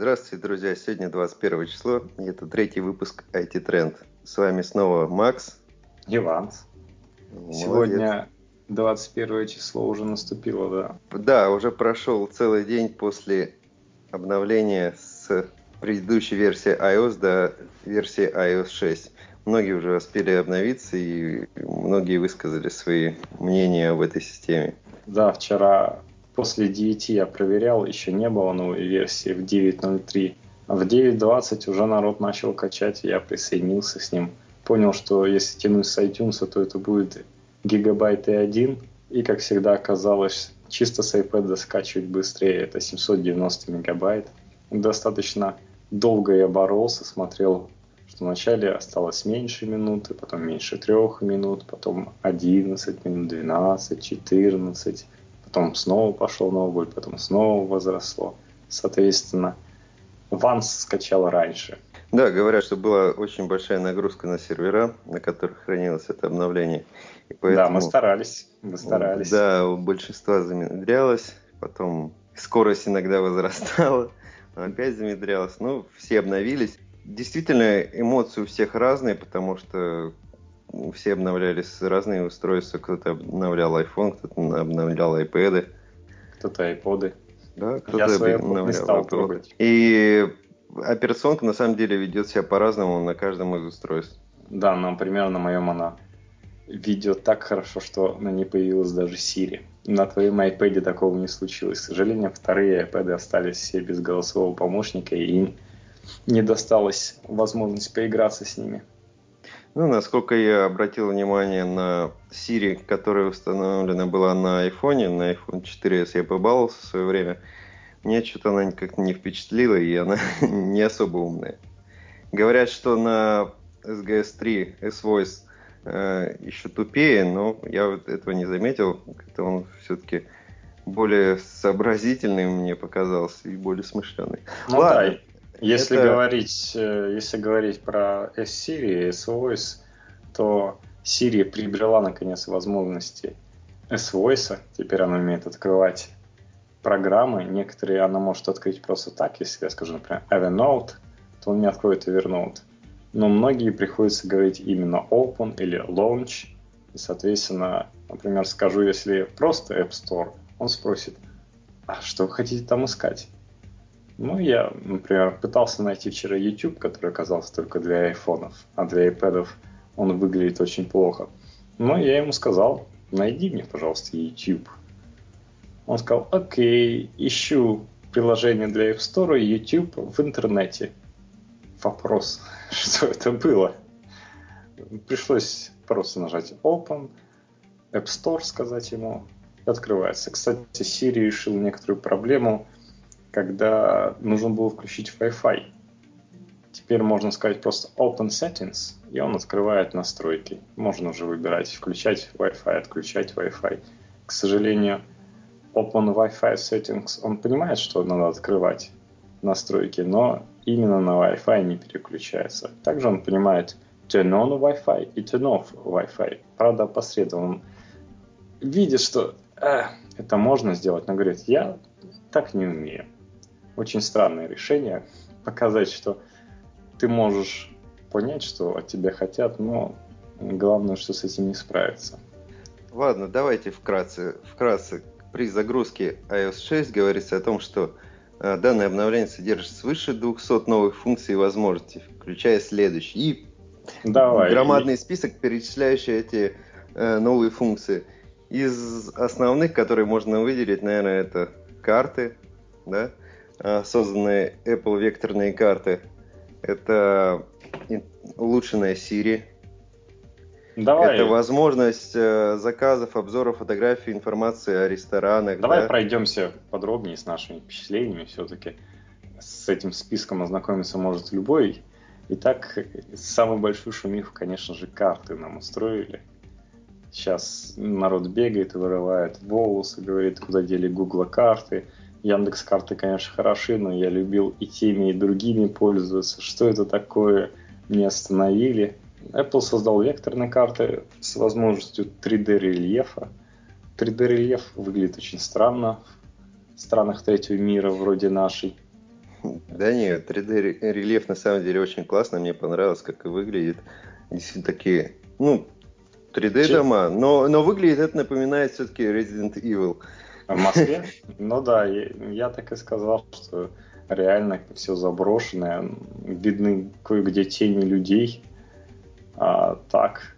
Здравствуйте, друзья. Сегодня 21 число, и это третий выпуск IT Trend. С вами снова Макс. Иванс. Сегодня 21 число уже наступило, да? Да, уже прошел целый день после обновления с предыдущей версии iOS до версии iOS 6. Многие уже успели обновиться, и многие высказали свои мнения об этой системе. Да, вчера после 9 я проверял, еще не было новой версии в 9.03. А в 9.20 уже народ начал качать, и я присоединился с ним. Понял, что если тянуть с iTunes, то это будет гигабайт и один. И, как всегда, оказалось, чисто с iPad скачивать быстрее. Это 790 мегабайт. Достаточно долго я боролся, смотрел, что вначале осталось меньше минуты, потом меньше трех минут, потом 11 минут, 12, 14 потом снова пошел на убыль, потом снова возросло. Соответственно, Ванс скачал раньше. Да, говорят, что была очень большая нагрузка на сервера, на которых хранилось это обновление. И поэтому, да, мы старались, мы старались. Да, у большинства замедлялось, потом скорость иногда возрастала, опять замедлялась. Ну, все обновились. Действительно, эмоции у всех разные, потому что все обновлялись разные устройства. Кто-то обновлял iPhone, кто-то обновлял iPad. Кто-то iPod. Да, кто-то обновлял стал трогать. И операционка на самом деле ведет себя по-разному на каждом из устройств. Да, например, на моем она ведет так хорошо, что на ней появилась даже Siri. На твоем iPad такого не случилось. К сожалению, вторые iPad остались все без голосового помощника, и им не досталось возможность поиграться с ними. Ну, насколько я обратил внимание на Siri, которая установлена была на iPhone, на iPhone 4s я побаловался в свое время, мне что-то она как-то не впечатлила, и она не особо умная. Говорят, что на SGS 3 S-Voice э, еще тупее, но я вот этого не заметил. Как-то он все-таки более сообразительный мне показался и более смышленый. Ну Ладно. да, если, это... говорить, э, если говорить про S-Siri и S-Voice, то Siri приобрела наконец возможности S-Voice. Теперь она умеет открывать программы. Некоторые она может открыть просто так. Если я скажу, например, Evernote, то он не откроет Evernote. Но многие приходится говорить именно Open или Launch. И, соответственно, например, скажу, если просто App Store, он спросит, а что вы хотите там искать? Ну, я, например, пытался найти вчера YouTube, который оказался только для айфонов, а для iPad он выглядит очень плохо. Но я ему сказал, найди мне, пожалуйста, YouTube. Он сказал, окей, ищу приложение для App Store и YouTube в интернете. Вопрос, что это было? Пришлось просто нажать Open, App Store сказать ему, открывается. Кстати, Siri решил некоторую проблему – когда нужно было включить Wi-Fi. Теперь можно сказать просто Open Settings, и он открывает настройки. Можно уже выбирать, включать Wi-Fi, отключать Wi-Fi. К сожалению, Open Wi-Fi Settings, он понимает, что надо открывать настройки, но именно на Wi-Fi не переключается. Также он понимает turn on Wi-Fi и turn off Wi-Fi. Правда, он видит, что э, это можно сделать, но говорит, я так не умею очень странное решение. Показать, что ты можешь понять, что от тебя хотят, но главное, что с этим не справиться. Ладно, давайте вкратце. Вкратце, при загрузке iOS 6 говорится о том, что э, данное обновление содержит свыше 200 новых функций и возможностей, включая следующие. И Давай. громадный список, перечисляющий эти э, новые функции. Из основных, которые можно выделить, наверное, это карты, да, созданные Apple векторные карты. Это улучшенная Siri. Давай. Это возможность э, заказов, обзоров, фотографий, информации о ресторанах. Давай да? пройдемся подробнее с нашими впечатлениями все-таки. С этим списком ознакомиться может любой. Итак, самую большую шумиху, конечно же, карты нам устроили. Сейчас народ бегает и вырывает волосы, говорит, куда дели Гугла карты – Яндекс карты, конечно, хороши, но я любил и теми, и другими пользоваться. Что это такое, не остановили. Apple создал векторные карты с возможностью 3D рельефа. 3D рельеф выглядит очень странно в странах третьего мира, вроде нашей. Да нет, 3D рельеф на самом деле очень классно, мне понравилось, как и выглядит. Действительно такие, ну, 3D дома, но, но выглядит это напоминает все-таки Resident Evil. В Москве? Ну да, я так и сказал, что реально все заброшенное, видны кое-где тени людей, а так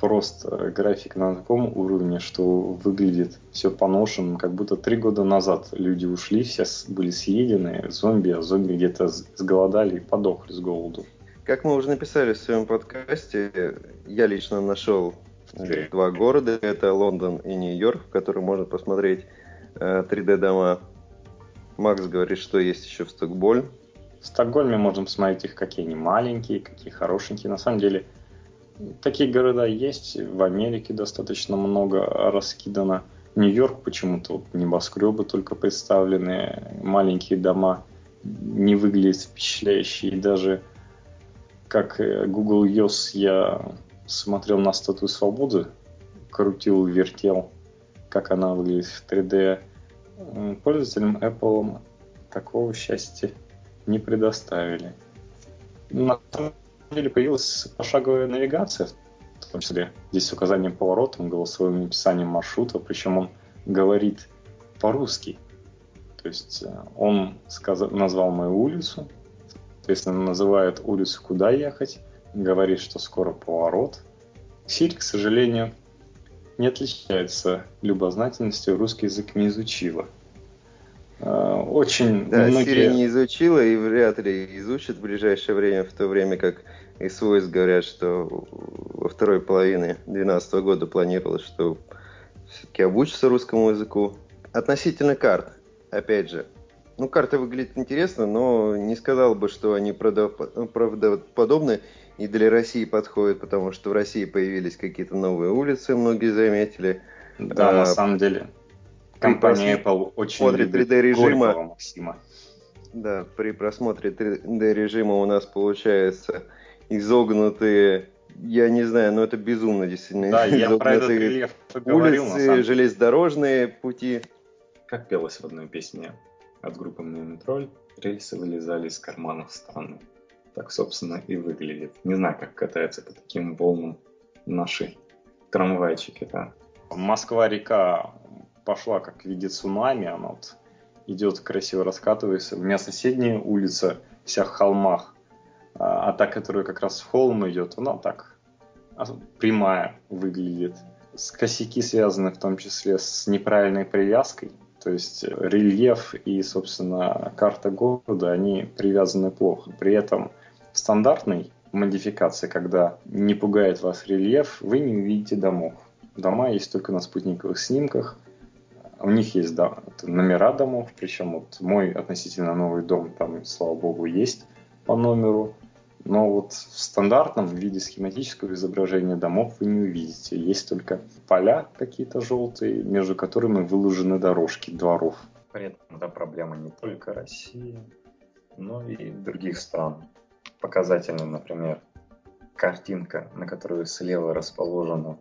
просто график на таком уровне, что выглядит все поношенным, как будто три года назад люди ушли, все были съедены, зомби, а зомби где-то сголодали и подохли с голоду. Как мы уже написали в своем подкасте, я лично нашел два города, это Лондон и Нью-Йорк, в которых можно посмотреть 3D-дома. Э, Макс говорит, что есть еще в Стокгольме. В Стокгольме можно посмотреть их, какие они маленькие, какие хорошенькие. На самом деле, такие города есть. В Америке достаточно много раскидано. Нью-Йорк почему-то вот небоскребы только представлены, маленькие дома не выглядят впечатляющие. И даже как э, Google iOS я смотрел на статую свободы, крутил, вертел, как она выглядит в 3D. Пользователям Apple такого счастья не предоставили. На самом деле появилась пошаговая навигация, в том числе здесь с указанием поворотом, голосовым описанием маршрута, причем он говорит по-русски. То есть э, он сказал, назвал мою улицу, соответственно, называет улицу, куда ехать, говорит, что скоро поворот. Сирь, к сожалению, не отличается любознательностью, русский язык не изучила. А, очень да, многие... Сирия не изучила и вряд ли изучит в ближайшее время, в то время как и свойств говорят, что во второй половине 2012 года планировалось, что все-таки обучится русскому языку. Относительно карт, опять же, ну, карта выглядит интересно, но не сказал бы, что они правдоподобны и для России подходят, потому что в России появились какие-то новые улицы, многие заметили. Да, а, на самом деле. Компания Apple очень любит 3D режима Максима. Да, при просмотре 3D режима у нас получается изогнутые я не знаю, но это безумно действительно. Да, я про этот рельеф поговорил. Улицы, железнодорожные пути. Как пелось в одной песне от группы Мумитроль, рельсы вылезали из карманов страны. Так, собственно, и выглядит. Не знаю, как катается по таким волнам наши трамвайчики. Да. Москва-река пошла как в виде цунами, она вот идет красиво раскатывается. У меня соседняя улица вся в холмах, а, а та, которая как раз в холм идет, она так прямая выглядит. С косяки связаны в том числе с неправильной привязкой. То есть рельеф и, собственно, карта города, они привязаны плохо. При этом стандартной модификации, когда не пугает вас рельеф, вы не увидите домов. Дома есть только на спутниковых снимках. У них есть да, номера домов, причем вот мой относительно новый дом там, слава богу, есть по номеру. Но вот в стандартном виде схематического изображения домов вы не увидите. Есть только поля какие-то желтые, между которыми выложены дорожки дворов. При этом это проблема не только России, но и других стран. Показательно, например, картинка, на которой слева расположено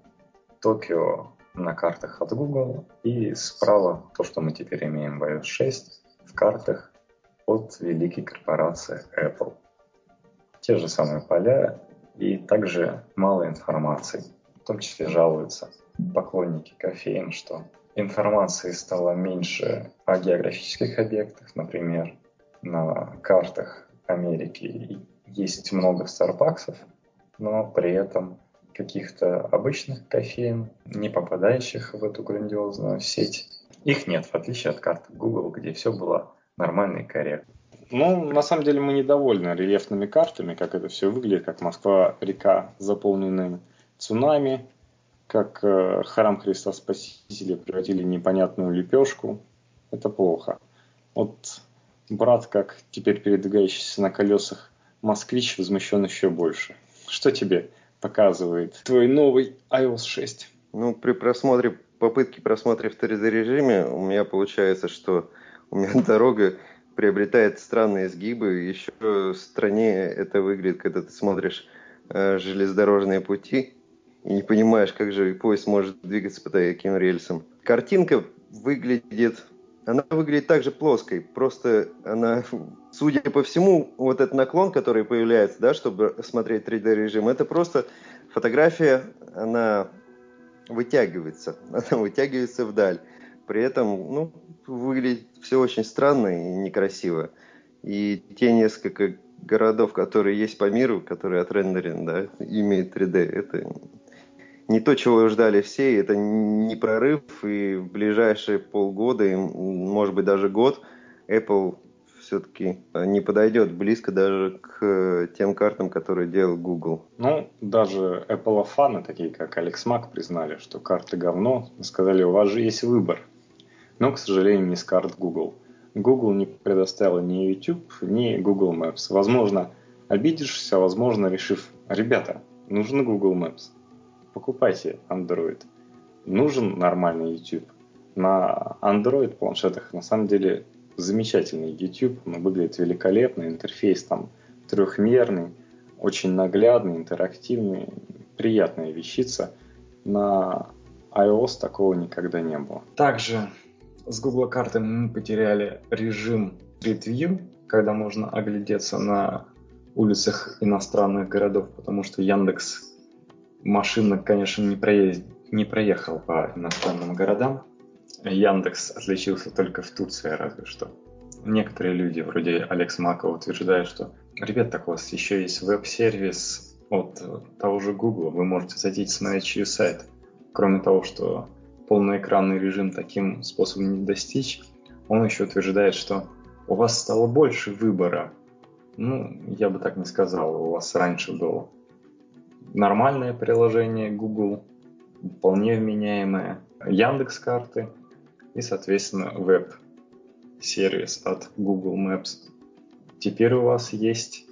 Токио на картах от Google, и справа то, что мы теперь имеем в iOS 6 в картах от великой корпорации Apple те же самые поля и также мало информации. В том числе жалуются поклонники кофеин, что информации стало меньше о географических объектах, например, на картах Америки есть много Старбаксов, но при этом каких-то обычных кофеин, не попадающих в эту грандиозную сеть, их нет, в отличие от карты Google, где все было нормально и корректно. Ну, на самом деле мы недовольны рельефными картами, как это все выглядит, как Москва-река, заполненная цунами, как э, храм Христа Спасителя превратили в непонятную лепешку. Это плохо. Вот брат, как теперь передвигающийся на колесах москвич, возмущен еще больше. Что тебе показывает твой новый iOS 6? Ну, при просмотре, попытке просмотра в 3D режиме у меня получается, что у меня дорога приобретает странные сгибы. Еще страннее это выглядит, когда ты смотришь э, железнодорожные пути и не понимаешь, как же поезд может двигаться по таким рельсам. Картинка выглядит, она выглядит также плоской, просто она судя по всему, вот этот наклон, который появляется, да, чтобы смотреть 3D режим, это просто фотография, она вытягивается, она вытягивается вдаль. При этом, ну, выглядит все очень странно и некрасиво. И те несколько городов, которые есть по миру, которые отрендерены, да, имеют 3D, это не то, чего ждали все, это не прорыв, и в ближайшие полгода, и, может быть, даже год Apple все-таки не подойдет близко даже к тем картам, которые делал Google. Ну, даже Apple фаны, такие как Алекс Мак, признали, что карты говно, сказали, у вас же есть выбор. Но, к сожалению, не с карт Google. Google не предоставила ни YouTube, ни Google Maps. Возможно, обидишься, возможно, решив, ребята, нужен Google Maps покупайте Android. Нужен нормальный YouTube. На Android планшетах на самом деле замечательный YouTube, он выглядит великолепно, интерфейс там трехмерный, очень наглядный, интерактивный, приятная вещица. На iOS такого никогда не было. Также с Google картой мы потеряли режим Street View, когда можно оглядеться на улицах иностранных городов, потому что Яндекс машина, конечно, не, проезд... не проехала по иностранным городам. Яндекс отличился только в Турции, разве что. Некоторые люди, вроде Алекс Макова, утверждают, что ребят, так у вас еще есть веб-сервис от того же Google, вы можете зайти смотреть через сайт. Кроме того, что полноэкранный режим таким способом не достичь, он еще утверждает, что у вас стало больше выбора. Ну, я бы так не сказал, у вас раньше было нормальное приложение Google, вполне вменяемое, Яндекс карты и, соответственно, веб-сервис от Google Maps. Теперь у вас есть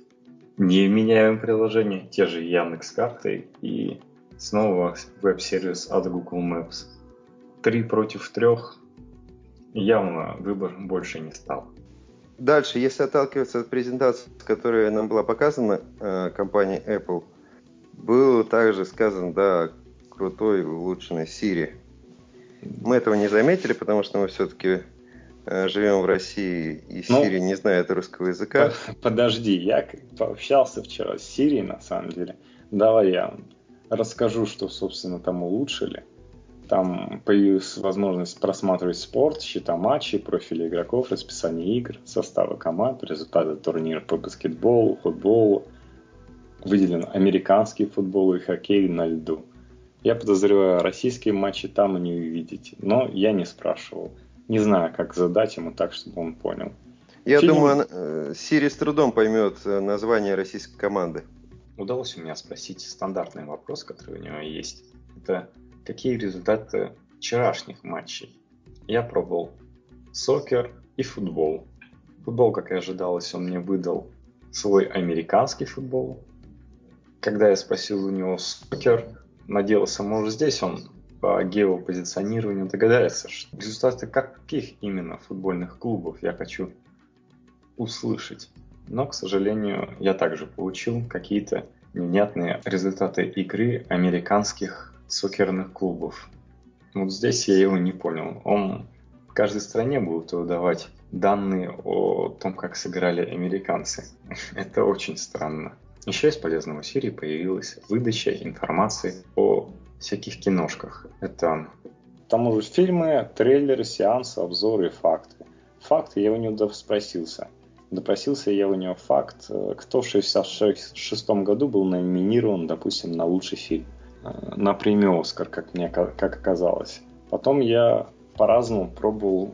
невменяемое приложение, те же Яндекс карты и снова веб-сервис от Google Maps. Три против трех явно выбор больше не стал. Дальше, если отталкиваться от презентации, которая нам была показана э, компанией Apple – было также сказано, да, крутой улучшенный Siri. Мы этого не заметили, потому что мы все-таки э, живем в России, и ну, не знает русского языка. Подожди, я пообщался вчера с Siri, на самом деле. Давай я расскажу, что, собственно, там улучшили. Там появилась возможность просматривать спорт, счета матчей, профили игроков, расписание игр, составы команд, результаты турнира по баскетболу, футболу, выделен американский футбол и хоккей на льду. Я подозреваю, российские матчи там и не увидите, но я не спрашивал. Не знаю, как задать ему так, чтобы он понял. Я Фильм... думаю, э, Сири с трудом поймет э, название российской команды. Удалось у меня спросить стандартный вопрос, который у него есть. Это какие результаты вчерашних матчей? Я пробовал сокер и футбол. Футбол, как и ожидалось, он мне выдал свой американский футбол, когда я спросил у него сокер, надеялся, может здесь он по геопозиционированию догадается, что результаты каких именно футбольных клубов я хочу услышать. Но, к сожалению, я также получил какие-то невнятные результаты игры американских сокерных клубов. Вот здесь я его не понял. Он в каждой стране будет выдавать данные о том, как сыграли американцы. Это очень странно. Еще из полезного серии появилась выдача информации о всяких киношках. Это там уже фильмы, трейлеры, сеансы, обзоры и факты. Факты я у него спросился. Допросился я у него факт, э, кто в 1966 году был номинирован, допустим, на лучший фильм. Э, на премию «Оскар», как мне как оказалось. Потом я по-разному пробовал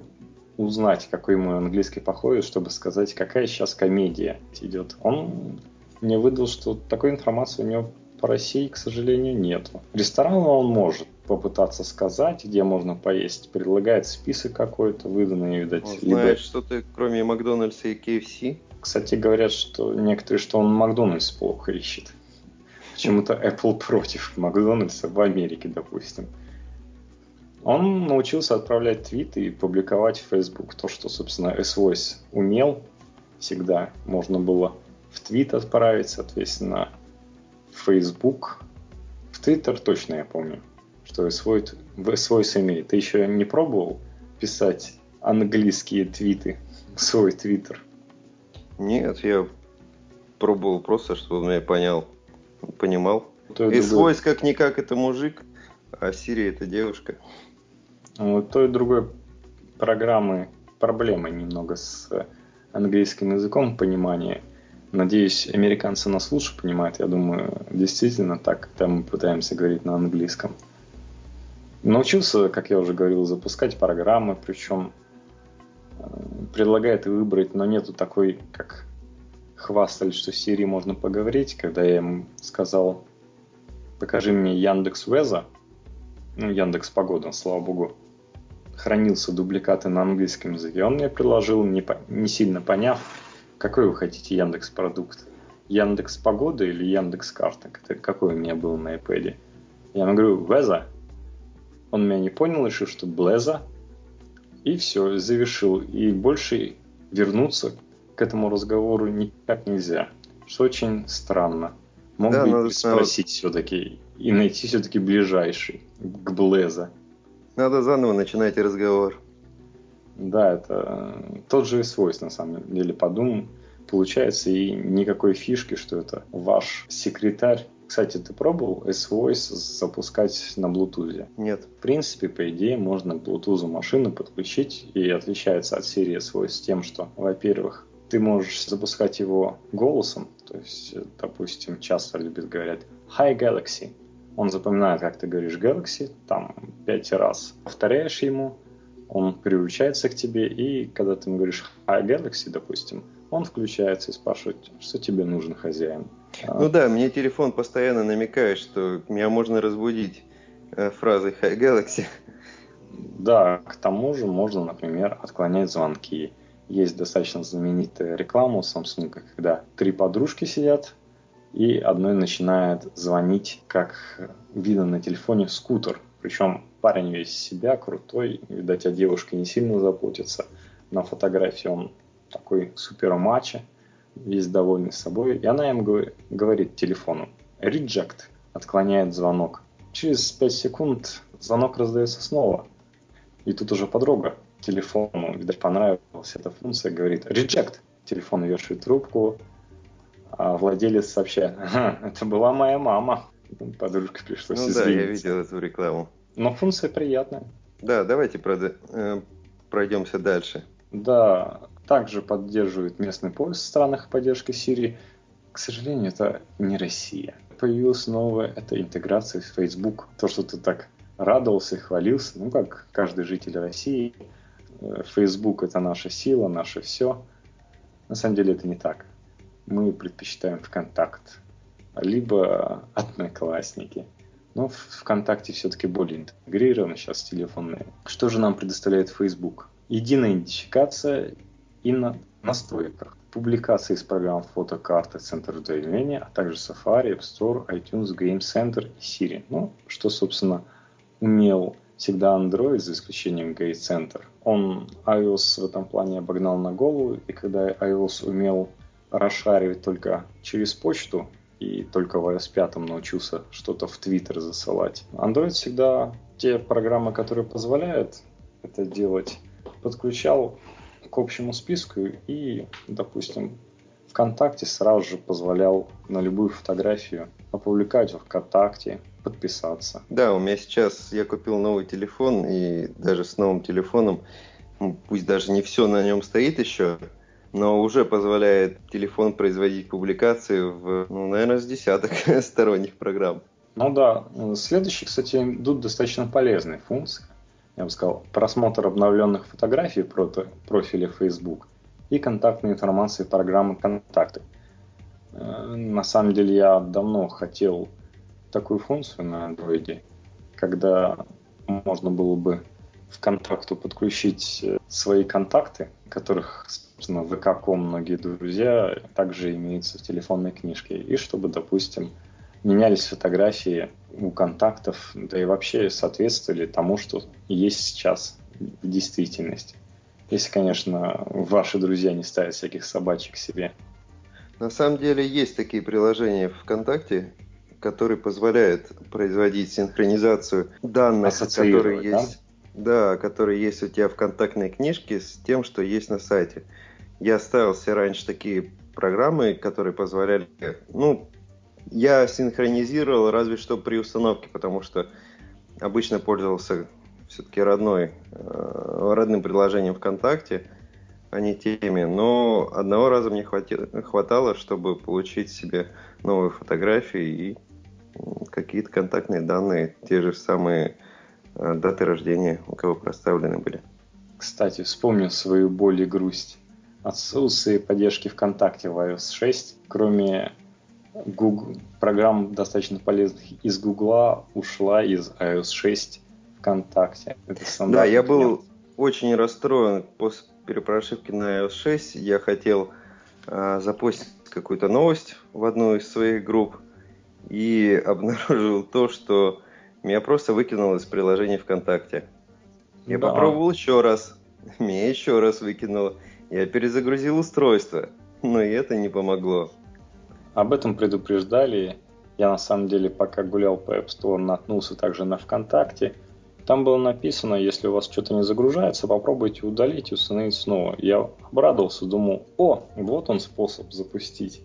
узнать, какой мой английский походит, чтобы сказать, какая сейчас комедия идет. Он мне выдал, что такой информации у него по России, к сожалению, нет. Ресторан он может попытаться сказать, где можно поесть. Предлагает список какой-то, выданный, видать. Он знает либо... что-то, кроме Макдональдса и KFC? Кстати, говорят, что некоторые, что он Макдональдс плохо ищет. Почему-то Apple против Макдональдса в Америке, допустим. Он научился отправлять твиты и публиковать в Facebook то, что, собственно, S-Voice умел всегда. Можно было в твит отправить, соответственно, в Facebook, в Твиттер точно я помню, что свой, свой имеет. Ты еще не пробовал писать английские твиты в свой Твиттер? Нет, я пробовал просто, чтобы он меня понял, понимал. S-Voice как-никак это мужик, а Siri это девушка. У той и другой программы проблемы немного с английским языком понимания. Надеюсь, американцы нас лучше понимают. Я думаю, действительно так, когда мы пытаемся говорить на английском. Научился, как я уже говорил, запускать программы, причем э, предлагает выбрать, но нету такой, как хвастали, что с Siri можно поговорить, когда я ему сказал, покажи мне Яндекс Веза, ну, Яндекс Погода, слава богу, хранился дубликаты на английском языке. Он мне предложил, не, по, не сильно поняв, какой вы хотите Яндекс продукт. Яндекс Погода или Яндекс Карта? Какой у меня был на iPad? Я ему говорю, Веза. Он меня не понял, решил, что Блеза. И все, завершил. И больше вернуться к этому разговору никак нельзя. Что очень странно. Мог да, бы спросить все-таки и найти все-таки ближайший к Блеза. Надо заново начинать разговор. Да, это тот же свойств, на самом деле, подумал. Получается, и никакой фишки, что это ваш секретарь. Кстати, ты пробовал S-Voice запускать на Bluetooth? Нет. В принципе, по идее, можно Bluetooth машину подключить, и отличается от серии S-Voice тем, что, во-первых, ты можешь запускать его голосом, то есть, допустим, часто любят говорят «Hi Galaxy», он запоминает, как ты говоришь Galaxy, там пять раз повторяешь ему, он приучается к тебе, и когда ты ему говоришь Hi Galaxy, допустим, он включается и спрашивает, что тебе нужен хозяин. А ну да, мне телефон постоянно намекает, что меня можно разбудить э, фразой Hi Galaxy. Да, к тому же можно, например, отклонять звонки. Есть достаточно знаменитая реклама у Samsung, когда три подружки сидят, и одной начинает звонить, как видно на телефоне, скутер. Причем парень весь себя, крутой, видать, о девушке не сильно заботится. На фотографии он такой супер матча, весь довольный собой. И она им говорит телефону «reject», отклоняет звонок. Через 5 секунд звонок раздается снова. И тут уже подруга телефону, видать, понравилась эта функция, говорит «reject». Телефон вешает трубку, а владелец сообщает, это была моя мама. Подружка пришлось Ну извиниться. да, я видел эту рекламу. Но функция приятная. Да, давайте э, пройдемся дальше. Да, также поддерживает местный поиск в странах поддержки Сирии. К сожалению, это не Россия. Появилась новая, это интеграция с Facebook. То, что ты так радовался и хвалился, ну как каждый житель России, э, Facebook это наша сила, наше все. На самом деле это не так мы предпочитаем ВКонтакт, либо Одноклассники. Но ВКонтакте все-таки более интегрированы сейчас телефонные. Что же нам предоставляет Facebook? Единая идентификация и на настройках. Публикации из программ фотокарты, центр удовлетворения, а также Safari, App Store, iTunes, Game Center и Siri. Ну, что, собственно, умел всегда Android, за исключением Game Center. Он iOS в этом плане обогнал на голову, и когда iOS умел расшаривать только через почту и только в iOS 5 научился что-то в Twitter засылать. Android всегда те программы, которые позволяют это делать, подключал к общему списку и, допустим, ВКонтакте сразу же позволял на любую фотографию опубликовать в ВКонтакте, подписаться. Да, у меня сейчас, я купил новый телефон, и даже с новым телефоном, пусть даже не все на нем стоит еще, но уже позволяет телефон производить публикации в, ну, наверное, с десяток сторонних программ. Ну да. Следующие, кстати, идут достаточно полезные функции. Я бы сказал, просмотр обновленных фотографий профиля Facebook и контактной информации программы «Контакты». Э, на самом деле я давно хотел такую функцию на Android, когда можно было бы в контакту подключить э, свои контакты, которых собственно, ВК.ком многие друзья также имеются в телефонной книжке. И чтобы, допустим, менялись фотографии у контактов, да и вообще соответствовали тому, что есть сейчас в действительности. Если, конечно, ваши друзья не ставят всяких собачек себе. На самом деле есть такие приложения ВКонтакте, которые позволяют производить синхронизацию данных, которые есть, да? которые есть у тебя в контактной книжке с тем, что есть на сайте. я ставил себе раньше такие программы, которые позволяли, ну, я синхронизировал разве что при установке, потому что обычно пользовался все-таки родной, э, родным приложением ВКонтакте, а не теми. Но одного раза мне хватило, хватало, чтобы получить себе новые фотографии и какие-то контактные данные, те же самые даты рождения, у кого проставлены были. Кстати, вспомню свою боль и грусть. Отсутствие поддержки ВКонтакте в iOS 6, кроме Google, программ достаточно полезных из Гугла, ушла из iOS 6 ВКонтакте. Это да, я был очень расстроен после перепрошивки на iOS 6. Я хотел э, запустить какую-то новость в одну из своих групп и обнаружил то, что меня просто выкинуло из приложения ВКонтакте. Я да. попробовал еще раз, меня еще раз выкинуло. Я перезагрузил устройство, но и это не помогло. Об этом предупреждали. Я на самом деле, пока гулял по App Store, наткнулся также на ВКонтакте. Там было написано, если у вас что-то не загружается, попробуйте удалить и установить снова. Я обрадовался, думал, о, вот он способ запустить.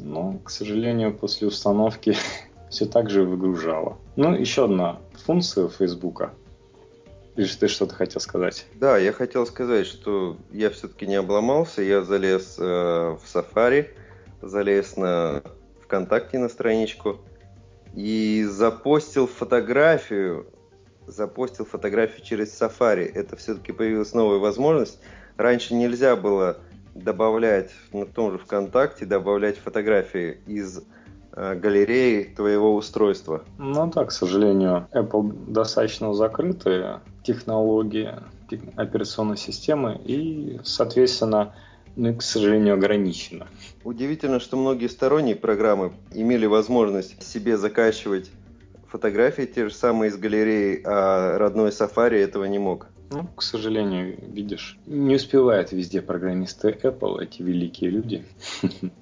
Но, к сожалению, после установки все так же выгружало. Ну, еще одна функция Фейсбука. Или ты что-то хотел сказать? Да, я хотел сказать, что я все-таки не обломался. Я залез э, в Safari, залез на ВКонтакте на страничку и запостил фотографию. Запостил фотографию через Safari. Это все-таки появилась новая возможность. Раньше нельзя было добавлять на том же ВКонтакте, добавлять фотографии из галереи твоего устройства. Ну да, к сожалению, Apple достаточно закрытые технологии операционной системы и, соответственно, ну к сожалению, ограничено. Удивительно, что многие сторонние программы имели возможность себе закачивать фотографии те же самые из галереи, а родной Safari этого не мог. Ну, к сожалению, видишь, не успевают везде программисты Apple, эти великие люди.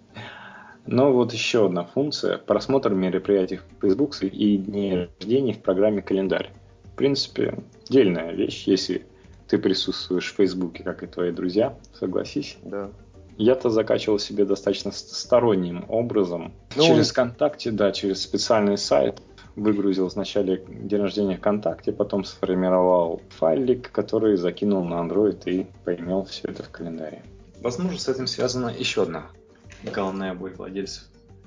Но вот еще одна функция – просмотр мероприятий в Facebook и дней рождения в программе «Календарь». В принципе, дельная вещь, если ты присутствуешь в Фейсбуке, как и твои друзья, согласись? Да. Я-то закачивал себе достаточно сторонним образом. Ну, через ВКонтакте, да, через специальный сайт выгрузил вначале день рождения ВКонтакте, потом сформировал файлик, который закинул на Android и поимел все это в календаре. Возможно, с этим связана еще одна головная боль владельцев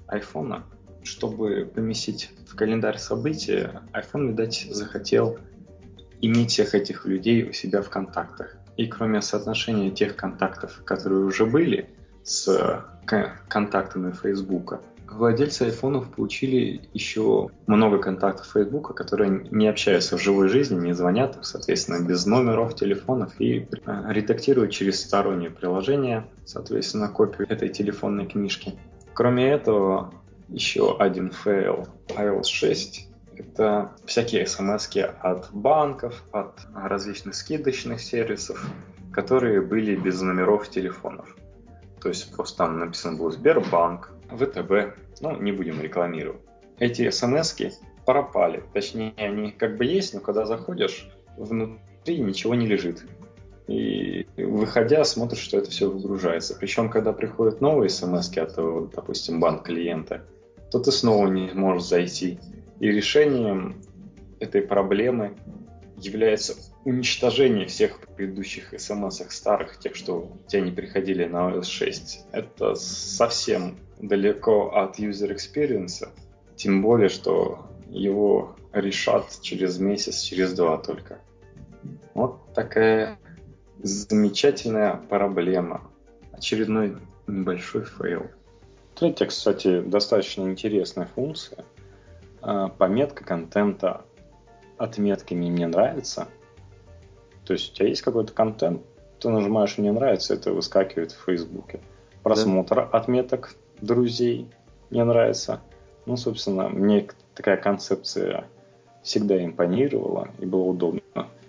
айфона. Чтобы поместить в календарь события, iPhone, видать, захотел иметь всех этих людей у себя в контактах. И кроме соотношения тех контактов, которые уже были с контактами Фейсбука, владельцы айфонов получили еще много контактов Фейсбука, которые не общаются в живой жизни, не звонят, соответственно, без номеров телефонов и э, редактируют через сторонние приложения, соответственно, копию этой телефонной книжки. Кроме этого, еще один fail iOS 6 это всякие смс от банков, от различных скидочных сервисов, которые были без номеров телефонов. То есть просто там написано было Сбербанк, ВТБ, ну, не будем рекламировать. Эти смс пропали. Точнее, они как бы есть, но когда заходишь, внутри ничего не лежит. И выходя, смотришь, что это все выгружается. Причем, когда приходят новые смс от, допустим, банк клиента, то ты снова не можешь зайти. И решением этой проблемы является уничтожение всех предыдущих смс старых, тех, что тебя не приходили на iOS 6. Это совсем далеко от user experience, тем более, что его решат через месяц, через два только. Вот такая замечательная проблема. Очередной небольшой fail. Третья, кстати, достаточно интересная функция. А, пометка контента отметками «Мне нравится». То есть у тебя есть какой-то контент, ты нажимаешь «Мне нравится», это выскакивает в Фейсбуке. Просмотр да. отметок друзей «Мне нравится». Ну, собственно, мне такая концепция всегда импонировала и было удобно.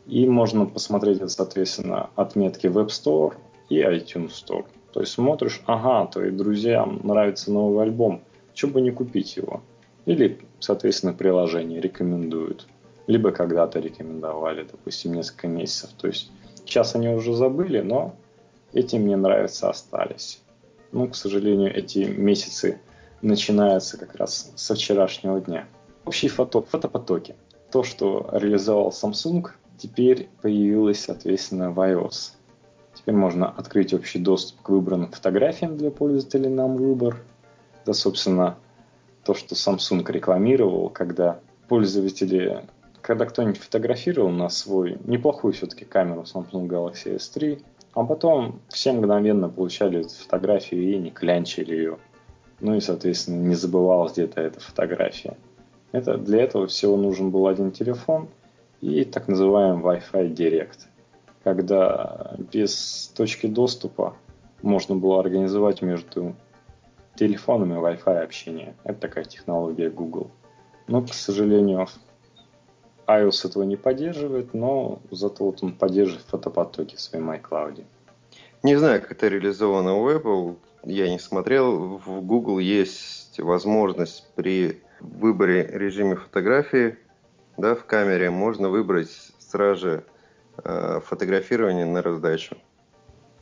И можно посмотреть, соответственно, отметки в App Store и iTunes Store. То есть смотришь, ага, твоим друзьям нравится новый альбом, что бы не купить его. Или, соответственно, приложение рекомендуют либо когда-то рекомендовали, допустим, несколько месяцев. То есть сейчас они уже забыли, но эти мне нравятся, остались. Ну, к сожалению, эти месяцы начинаются как раз со вчерашнего дня. Общие фото, фотопотоки. То, что реализовал Samsung, теперь появилось, соответственно, в iOS. Теперь можно открыть общий доступ к выбранным фотографиям для пользователей нам выбор. Да, собственно, то, что Samsung рекламировал, когда пользователи, когда кто-нибудь фотографировал на свой неплохую все-таки камеру Samsung Galaxy S3, а потом все мгновенно получали эту фотографию и не клянчили ее. Ну и, соответственно, не забывалась где-то эта фотография. Это, для этого всего нужен был один телефон и так называемый Wi-Fi Direct, когда без точки доступа можно было организовать между телефонами Wi-Fi общение. Это такая технология Google. Но, к сожалению, iOS этого не поддерживает, но зато вот он поддерживает фотопотоки в своем iCloud. Не знаю, как это реализовано у Apple. Я не смотрел. В Google есть возможность при выборе режиме фотографии да, в камере можно выбрать сразу же э, фотографирование на раздачу.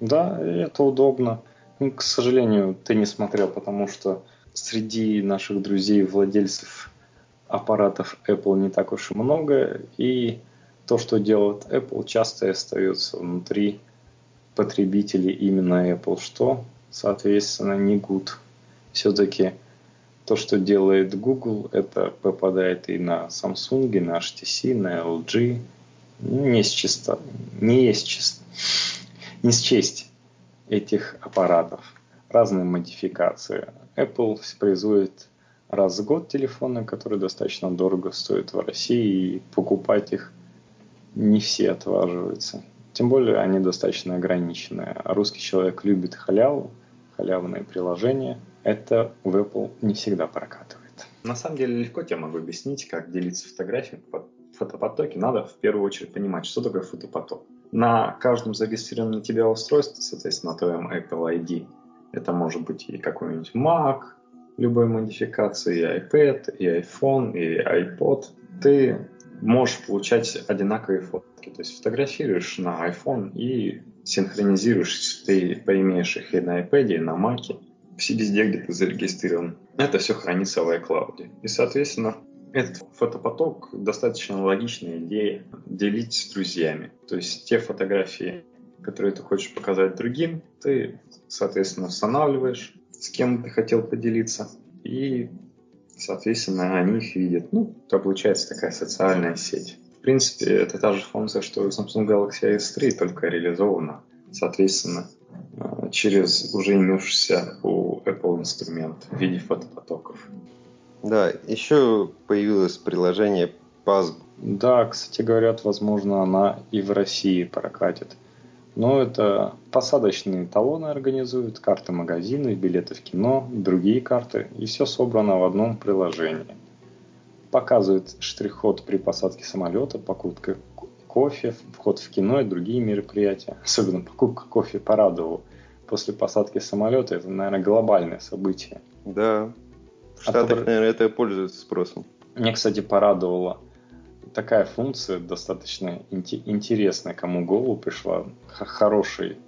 Да, это удобно. К сожалению, ты не смотрел, потому что среди наших друзей, владельцев аппаратов Apple не так уж и много, и то, что делает Apple, часто остается внутри потребителей именно Apple, что, соответственно, не good. Все-таки то, что делает Google, это попадает и на Samsung, и на HTC, на LG. Ну, не с чисто, не есть чисто, не с честь этих аппаратов. Разные модификации. Apple производит раз в год телефоны, которые достаточно дорого стоят в России, и покупать их не все отваживаются. Тем более они достаточно ограниченные. А русский человек любит халяву, халявные приложения. Это в Apple не всегда прокатывает. На самом деле легко тебе могу объяснить, как делиться фотографиями по фотопотоке. Надо в первую очередь понимать, что такое фотопоток. На каждом зарегистрированном на тебя устройстве, соответственно, на твоем Apple ID, это может быть и какой-нибудь Mac, любой модификации, и iPad, и iPhone, и iPod, ты можешь получать одинаковые фотки. То есть фотографируешь на iPhone и синхронизируешь, ты поимеешь их и на iPad, и на Mac, все везде, где ты зарегистрирован. Это все хранится в iCloud. И, соответственно, этот фотопоток достаточно логичная идея делить с друзьями. То есть те фотографии, которые ты хочешь показать другим, ты, соответственно, устанавливаешь, с кем ты хотел поделиться, и, соответственно, они их видят. Ну, то получается такая социальная сеть. В принципе, это та же функция, что у Samsung Galaxy S3, только реализована, соответственно, э, через уже имевшийся у Apple инструмент в виде фотопотоков. Да, еще появилось приложение PASB. Да, кстати, говорят, возможно, она и в России прокатит. Но это посадочные талоны организуют, карты магазины, билеты в кино, другие карты, и все собрано в одном приложении. Показывает штрих-код при посадке самолета, покупка кофе, вход в кино и другие мероприятия. Особенно покупка кофе порадовала. После посадки самолета это, наверное, глобальное событие. Да. В Штатах, Отобр... наверное, это пользуется спросом. Мне, кстати, порадовало такая функция достаточно интересная, кому в голову пришла. Хороший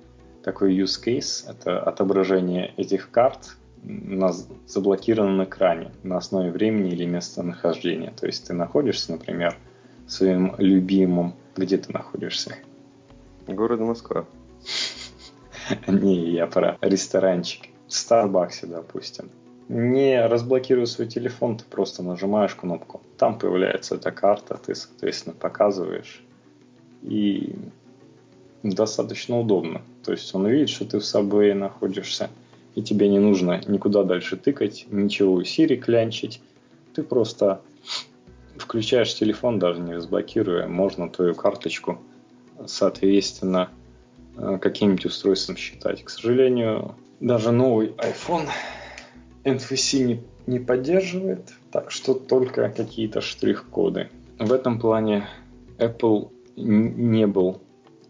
такой use case – это отображение этих карт на заблокированном экране на основе времени или местонахождения. То есть ты находишься, например, своим любимым, где ты находишься? Город Москва. Не, я про ресторанчик. В Старбаксе, допустим не разблокируя свой телефон, ты просто нажимаешь кнопку. Там появляется эта карта, ты, соответственно, показываешь. И достаточно удобно. То есть он видит, что ты в Subway находишься, и тебе не нужно никуда дальше тыкать, ничего у Siri клянчить. Ты просто включаешь телефон, даже не разблокируя, можно твою карточку, соответственно, э, каким-нибудь устройством считать. К сожалению, даже новый iPhone NFC не, не поддерживает, так что только какие-то штрих-коды. В этом плане Apple не был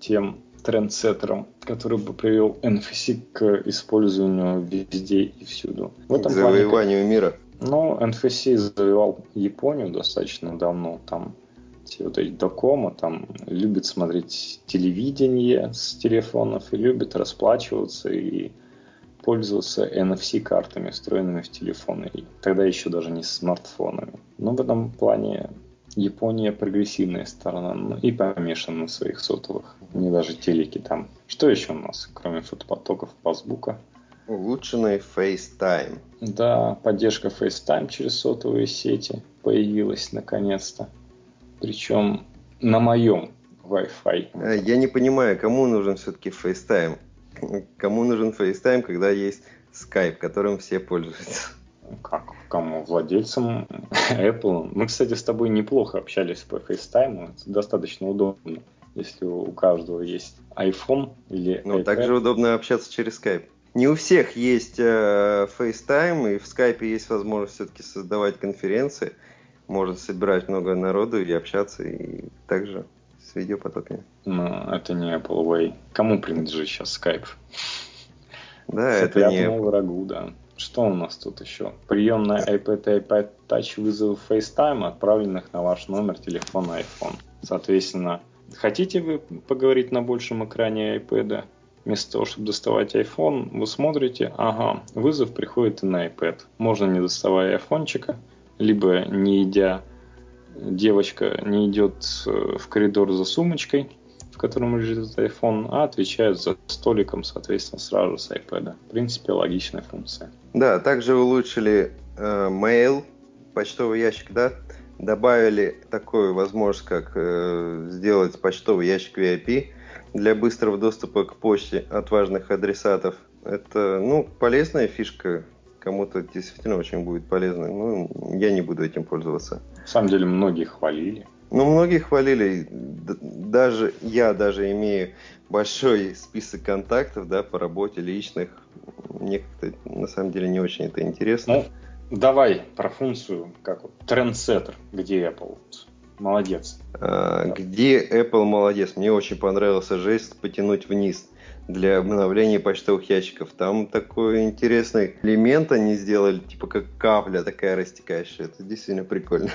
тем трендсеттером, который бы привел NFC к использованию везде и всюду. В этом к завоеванию плане, мира. Ну, NFC завоевал Японию достаточно давно. Там вот эти докома, там любят смотреть телевидение с телефонов и любят расплачиваться и пользоваться NFC-картами, встроенными в телефоны. И тогда еще даже не смартфонами. Но в этом плане Япония прогрессивная сторона ну, и помешана на своих сотовых. Не даже телеки там. Что еще у нас, кроме фотопотоков, пасбука? Улучшенный FaceTime. Да, поддержка FaceTime через сотовые сети появилась наконец-то. Причем на моем Wi-Fi. Э, я не понимаю, кому нужен все-таки FaceTime? Кому нужен FaceTime, когда есть Skype, которым все пользуются? Как? Кому? Владельцам Apple. Мы, кстати, с тобой неплохо общались по FaceTime. Это достаточно удобно, если у каждого есть iPhone или Ну, также удобно общаться через Skype. Не у всех есть э, FaceTime, и в Skype есть возможность все-таки создавать конференции. Можно собирать много народу и общаться, и также с видеопотоками. Ну, это не Apple Way. Кому принадлежит сейчас Skype? Да, это не врагу, да. Что у нас тут еще? Приемная iPad и iPad Touch вызовы FaceTime, отправленных на ваш номер телефона iPhone. Соответственно, хотите вы поговорить на большем экране iPad? Вместо того, чтобы доставать iPhone, вы смотрите, ага, вызов приходит и на iPad. Можно не доставая айфончика, либо не идя, девочка не идет э, в коридор за сумочкой, в котором лежит iPhone, а отвечает за столиком, соответственно, сразу с iPad. В принципе, логичная функция. Да, также улучшили э, mail, почтовый ящик, да, добавили такую возможность, как э, сделать почтовый ящик VIP для быстрого доступа к почте от важных адресатов. Это, ну, полезная фишка, кому-то действительно очень будет полезно. Ну, я не буду этим пользоваться. На самом деле, многие хвалили. Ну, многие хвалили. Даже я даже имею большой список контактов, да, по работе личных. Мне как-то на самом деле не очень это интересно. Ну, давай про функцию, как вот, трендсеттер, где Apple. Молодец. А, где Apple молодец? Мне очень понравился жест потянуть вниз для обновления почтовых ящиков. Там такой интересный элемент они сделали, типа как капля такая растекающая. Это действительно прикольно.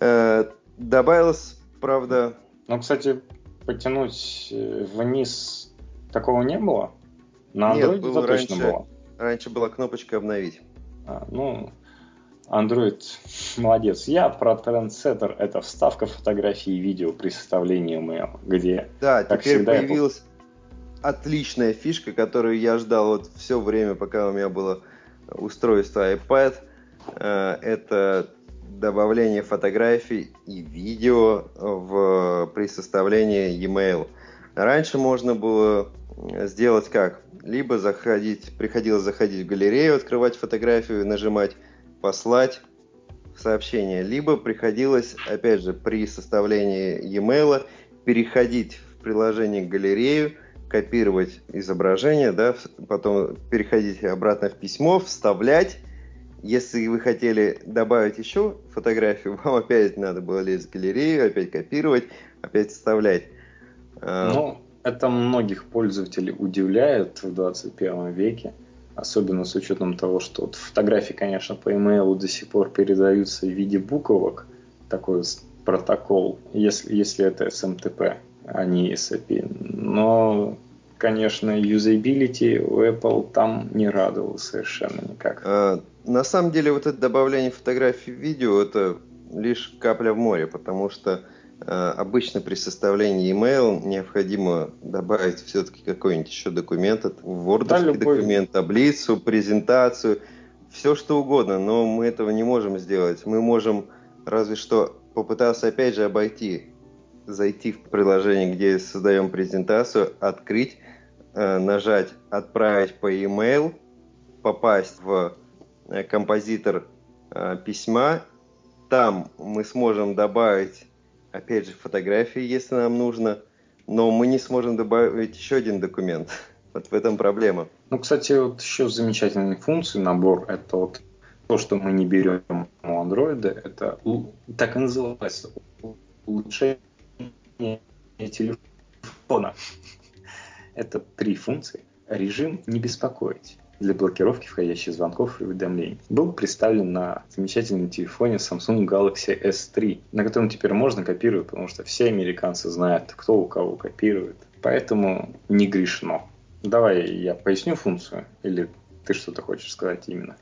А, добавилось, правда... Ну, кстати, потянуть э, вниз такого не было? На Android Нет, было раньше, точно было. Раньше была кнопочка «Обновить». А, ну, Android молодец. Я про Trendsetter. Это вставка фотографий и видео при составлении email, где, да, как теперь всегда, появилась Apple... отличная фишка, которую я ждал вот все время, пока у меня было устройство iPad. Э, это добавление фотографий и видео в, при составлении e-mail. Раньше можно было сделать как? Либо заходить, приходилось заходить в галерею, открывать фотографию, нажимать послать сообщение, либо приходилось, опять же, при составлении e-mail переходить в приложение галерею, копировать изображение, да, потом переходить обратно в письмо, вставлять. Если вы хотели добавить еще фотографию, вам опять надо было лезть в галерею, опять копировать, опять вставлять. А, ну, это многих пользователей удивляет в 21 веке. Особенно с учетом того, что вот фотографии, конечно, по имейлу до сих пор передаются в виде буквок, такой протокол, если, если это SMTP, а не SAP. Но, конечно, юзабилити у Apple там не радовал совершенно никак. А, на самом деле, вот это добавление фотографий в видео, это лишь капля в море, потому что Э, обычно при составлении email необходимо добавить все-таки какой-нибудь еще документ, word да, документ, таблицу, презентацию, все что угодно, но мы этого не можем сделать. Мы можем разве что попытаться опять же обойти, зайти в приложение, где создаем презентацию, открыть, э, нажать «Отправить по email», попасть в э, композитор письма, там мы сможем добавить опять же, фотографии, если нам нужно, но мы не сможем добавить еще один документ. Вот в этом проблема. Ну, кстати, вот еще замечательные функции, набор, это вот то, что мы не берем у Android, это так и называется улучшение телефона. Это три функции. Режим «Не беспокоить» для блокировки входящих звонков и уведомлений. Был представлен на замечательном телефоне Samsung Galaxy S3, на котором теперь можно копировать, потому что все американцы знают, кто у кого копирует. Поэтому не грешно. Давай я поясню функцию, или ты что-то хочешь сказать именно?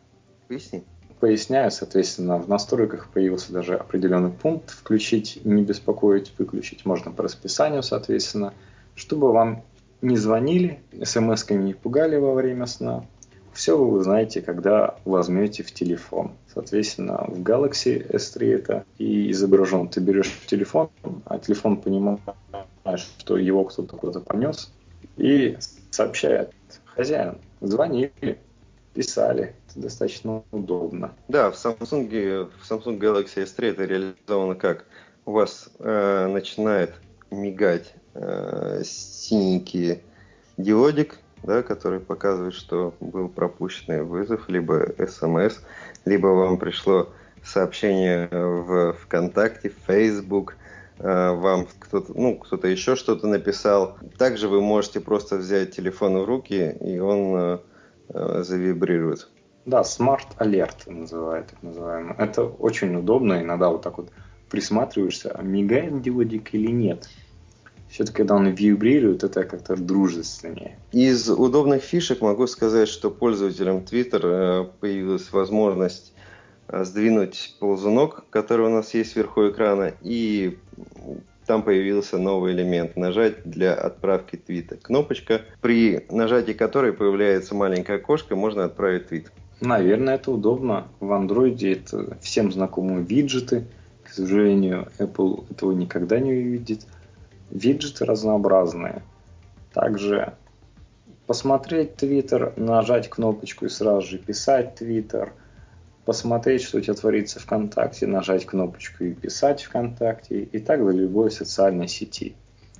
Поясни. Поясняю, соответственно, в настройках появился даже определенный пункт «Включить, не беспокоить, выключить». Можно по расписанию, соответственно, чтобы вам не звонили, смс-ками не пугали во время сна, все вы узнаете, когда возьмете в телефон. Соответственно, в Galaxy S3 это и изображен. Ты берешь телефон, а телефон понимает, что его кто-то куда-то понес, и сообщает хозяин, звонили, писали. Это достаточно удобно. Да, в Samsung, в Samsung Galaxy S3 это реализовано как? У вас э, начинает мигать э, синенький диодик, да, который показывает, что был пропущенный вызов, либо смс, либо вам пришло сообщение в ВКонтакте, в Facebook, э, вам кто-то, ну, кто-то еще что-то написал. Также вы можете просто взять телефон в руки, и он э, завибрирует. Да, Smart Alert называют, так называемый. Это очень удобно, иногда вот так вот присматриваешься, а мигает диодик или нет все-таки когда он вибрирует, это как-то дружественнее. Из удобных фишек могу сказать, что пользователям Twitter э, появилась возможность э, сдвинуть ползунок, который у нас есть вверху экрана, и там появился новый элемент – нажать для отправки твита. Кнопочка, при нажатии которой появляется маленькое окошко, можно отправить твит. Наверное, это удобно. В андроиде это всем знакомые виджеты. К сожалению, Apple этого никогда не увидит виджеты разнообразные. Также посмотреть Твиттер, нажать кнопочку и сразу же писать Твиттер, посмотреть, что у тебя творится ВКонтакте, нажать кнопочку и писать ВКонтакте, и так для любой социальной сети.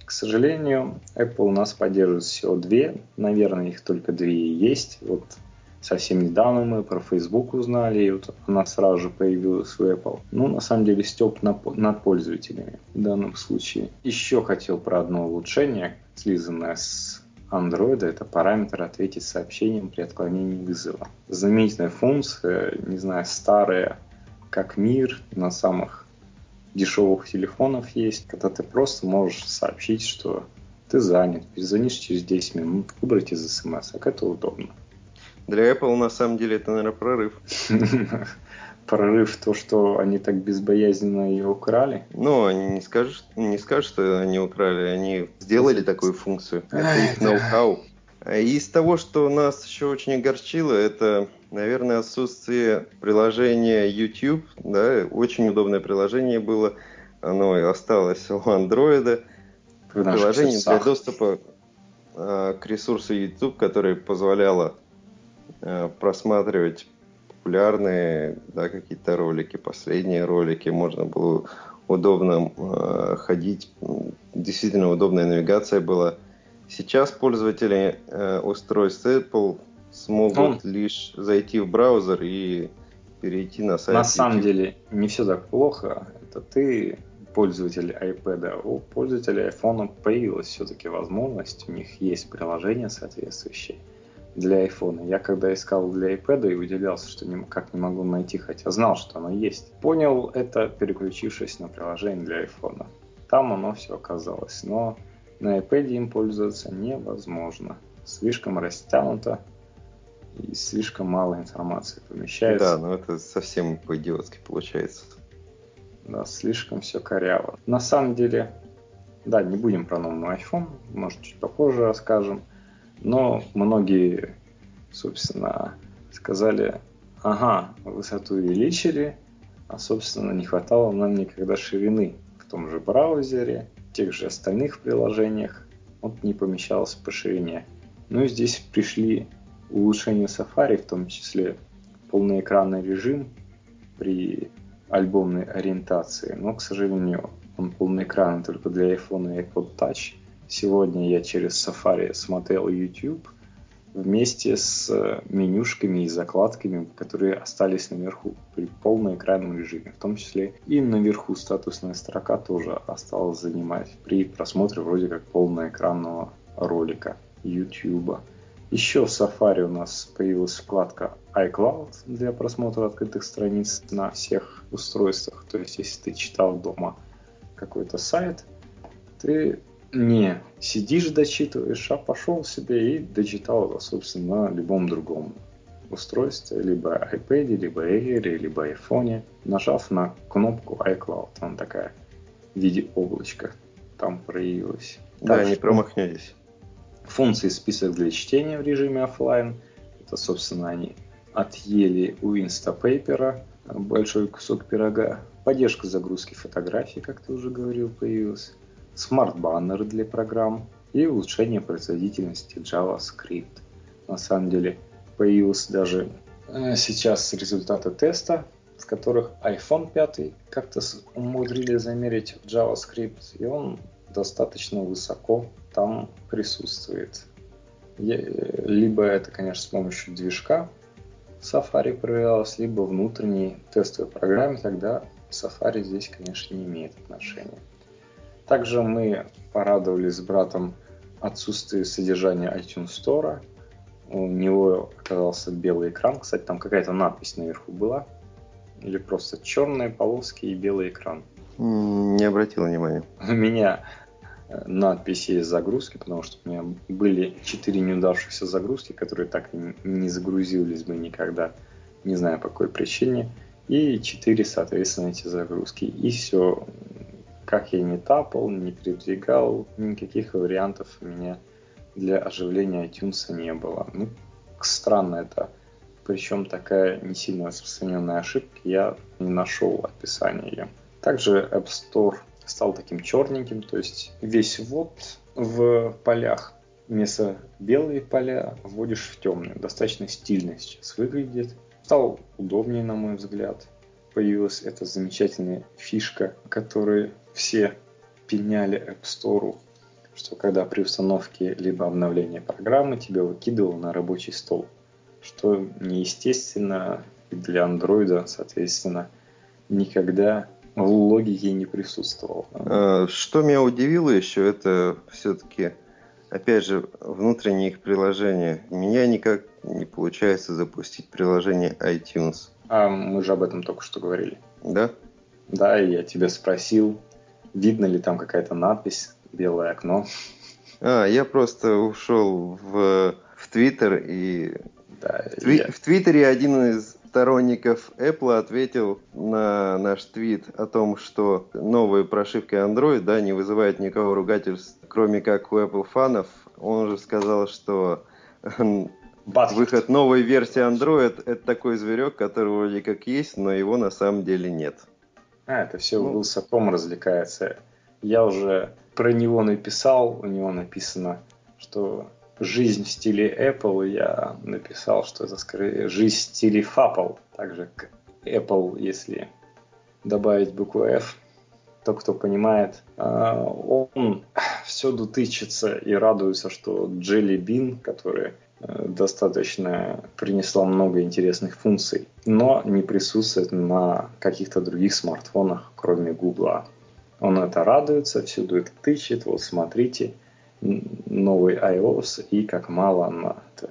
К сожалению, Apple у нас поддерживает всего две, наверное, их только две есть. Вот совсем недавно мы про Facebook узнали, и вот она сразу же появилась в Apple. Ну, на самом деле, степ над пользователями в данном случае. Еще хотел про одно улучшение, слизанное с Android, это параметр ответить сообщением при отклонении вызова. Знаменитая функция, не знаю, старая, как мир, на самых дешевых телефонов есть, когда ты просто можешь сообщить, что ты занят, перезвонишь через 10 минут, выбрать из смс. Это удобно. Для Apple на самом деле это, наверное, прорыв. Прорыв то, что они так безбоязненно ее украли? Ну, они не скажут, не скажут, что они украли, они сделали такую функцию. Это их ноу-хау. Из того, что нас еще очень огорчило, это, наверное, отсутствие приложения YouTube. Да, очень удобное приложение было. Оно осталось у Android. Приложение для доступа а, к ресурсу YouTube, которое позволяло Э, просматривать популярные да, какие-то ролики, последние ролики, можно было удобно э, ходить, действительно удобная навигация была. Сейчас пользователи э, устройств Apple смогут Он... лишь зайти в браузер и перейти на сайт. На самом деле не все так плохо. Это ты пользователь iPad, у пользователей iPhone появилась все-таки возможность, у них есть приложение соответствующее для iPhone. Я когда искал для iPad и удивлялся, что никак не могу найти, хотя знал, что оно есть. Понял это, переключившись на приложение для iPhone. Там оно все оказалось, но на iPad им пользоваться невозможно. Слишком растянуто и слишком мало информации помещается. Да, но это совсем по-идиотски получается. Да, слишком все коряво. На самом деле, да, не будем про новый iPhone, может чуть попозже расскажем. Но многие, собственно, сказали, ага, высоту увеличили, а, собственно, не хватало нам никогда ширины в том же браузере, в тех же остальных приложениях, вот не помещалось по ширине. Ну и здесь пришли улучшения Safari, в том числе полноэкранный режим при альбомной ориентации, но, к сожалению, он полноэкранный только для iPhone и iPod Touch – Сегодня я через Safari смотрел YouTube вместе с менюшками и закладками, которые остались наверху при полноэкранном режиме. В том числе и наверху статусная строка тоже осталась занимать при просмотре вроде как полноэкранного ролика YouTube. Еще в Safari у нас появилась вкладка iCloud для просмотра открытых страниц на всех устройствах. То есть, если ты читал дома какой-то сайт, ты не сидишь, дочитываешь, а пошел себе и дочитал его, собственно, на любом другом устройстве, либо iPad, либо Air, либо iPhone, нажав на кнопку iCloud. Она такая в виде облачка там проявилась. Да, так не промахнетесь. Функции список для чтения в режиме офлайн. Это, собственно, они отъели у Instapaper большой кусок пирога. Поддержка загрузки фотографий, как ты уже говорил, появилась. Смарт-баннер для программ и улучшение производительности JavaScript. На самом деле появился даже э, сейчас результаты теста, в которых iPhone 5 как-то умудрились замерить JavaScript, и он достаточно высоко там присутствует. Либо это, конечно, с помощью движка Safari проверялось, либо внутренней тестовой программе, тогда Safari здесь, конечно, не имеет отношения. Также мы порадовались с братом отсутствие содержания iTunes Store. У него оказался белый экран. Кстати, там какая-то надпись наверху была. Или просто черные полоски и белый экран. Не обратил внимания. У меня надписи загрузки, потому что у меня были четыре неудавшихся загрузки, которые так не загрузились бы никогда, не знаю по какой причине, и четыре, соответственно, эти загрузки. И все, как я не тапал, не передвигал, никаких вариантов у меня для оживления iTunes не было. Ну, странно это. Причем такая не сильно распространенная ошибка, я не нашел описания ее. Также App Store стал таким черненьким, то есть весь ввод в полях вместо белые поля вводишь в темные. Достаточно стильно сейчас выглядит. Стал удобнее, на мой взгляд. Появилась эта замечательная фишка, которую все пеняли App Store, что когда при установке либо обновлении программы тебя выкидывало на рабочий стол, что неестественно для андроида, соответственно, никогда в логике не присутствовал. А, что меня удивило еще, это все-таки, опять же, внутренние их приложения. У меня никак не получается запустить приложение iTunes. А мы же об этом только что говорили. Да? Да, и я тебя спросил, видно ли там какая-то надпись, белое окно. А, я просто ушел в, в Твиттер и... Да, в, Тви- я... в Твиттере один из сторонников Apple ответил на наш твит о том, что новые прошивки Android да, не вызывают никакого ругательств, кроме как у Apple фанов. Он же сказал, что Баскет. выход новой версии Android это такой зверек, который вроде как есть, но его на самом деле нет. А, это все ну, Вилсаком развлекается. Я уже про него написал, у него написано, что жизнь в стиле Apple, я написал, что это скорее жизнь в стиле Fapple, также к Apple, если добавить букву F. Тот, кто понимает, а, он всюду тычется и радуется, что Bean, которая э, достаточно принесла много интересных функций, но не присутствует на каких-то других смартфонах, кроме Google. Он это радуется, всюду это тычет, вот смотрите, новый iOS и как мало на это.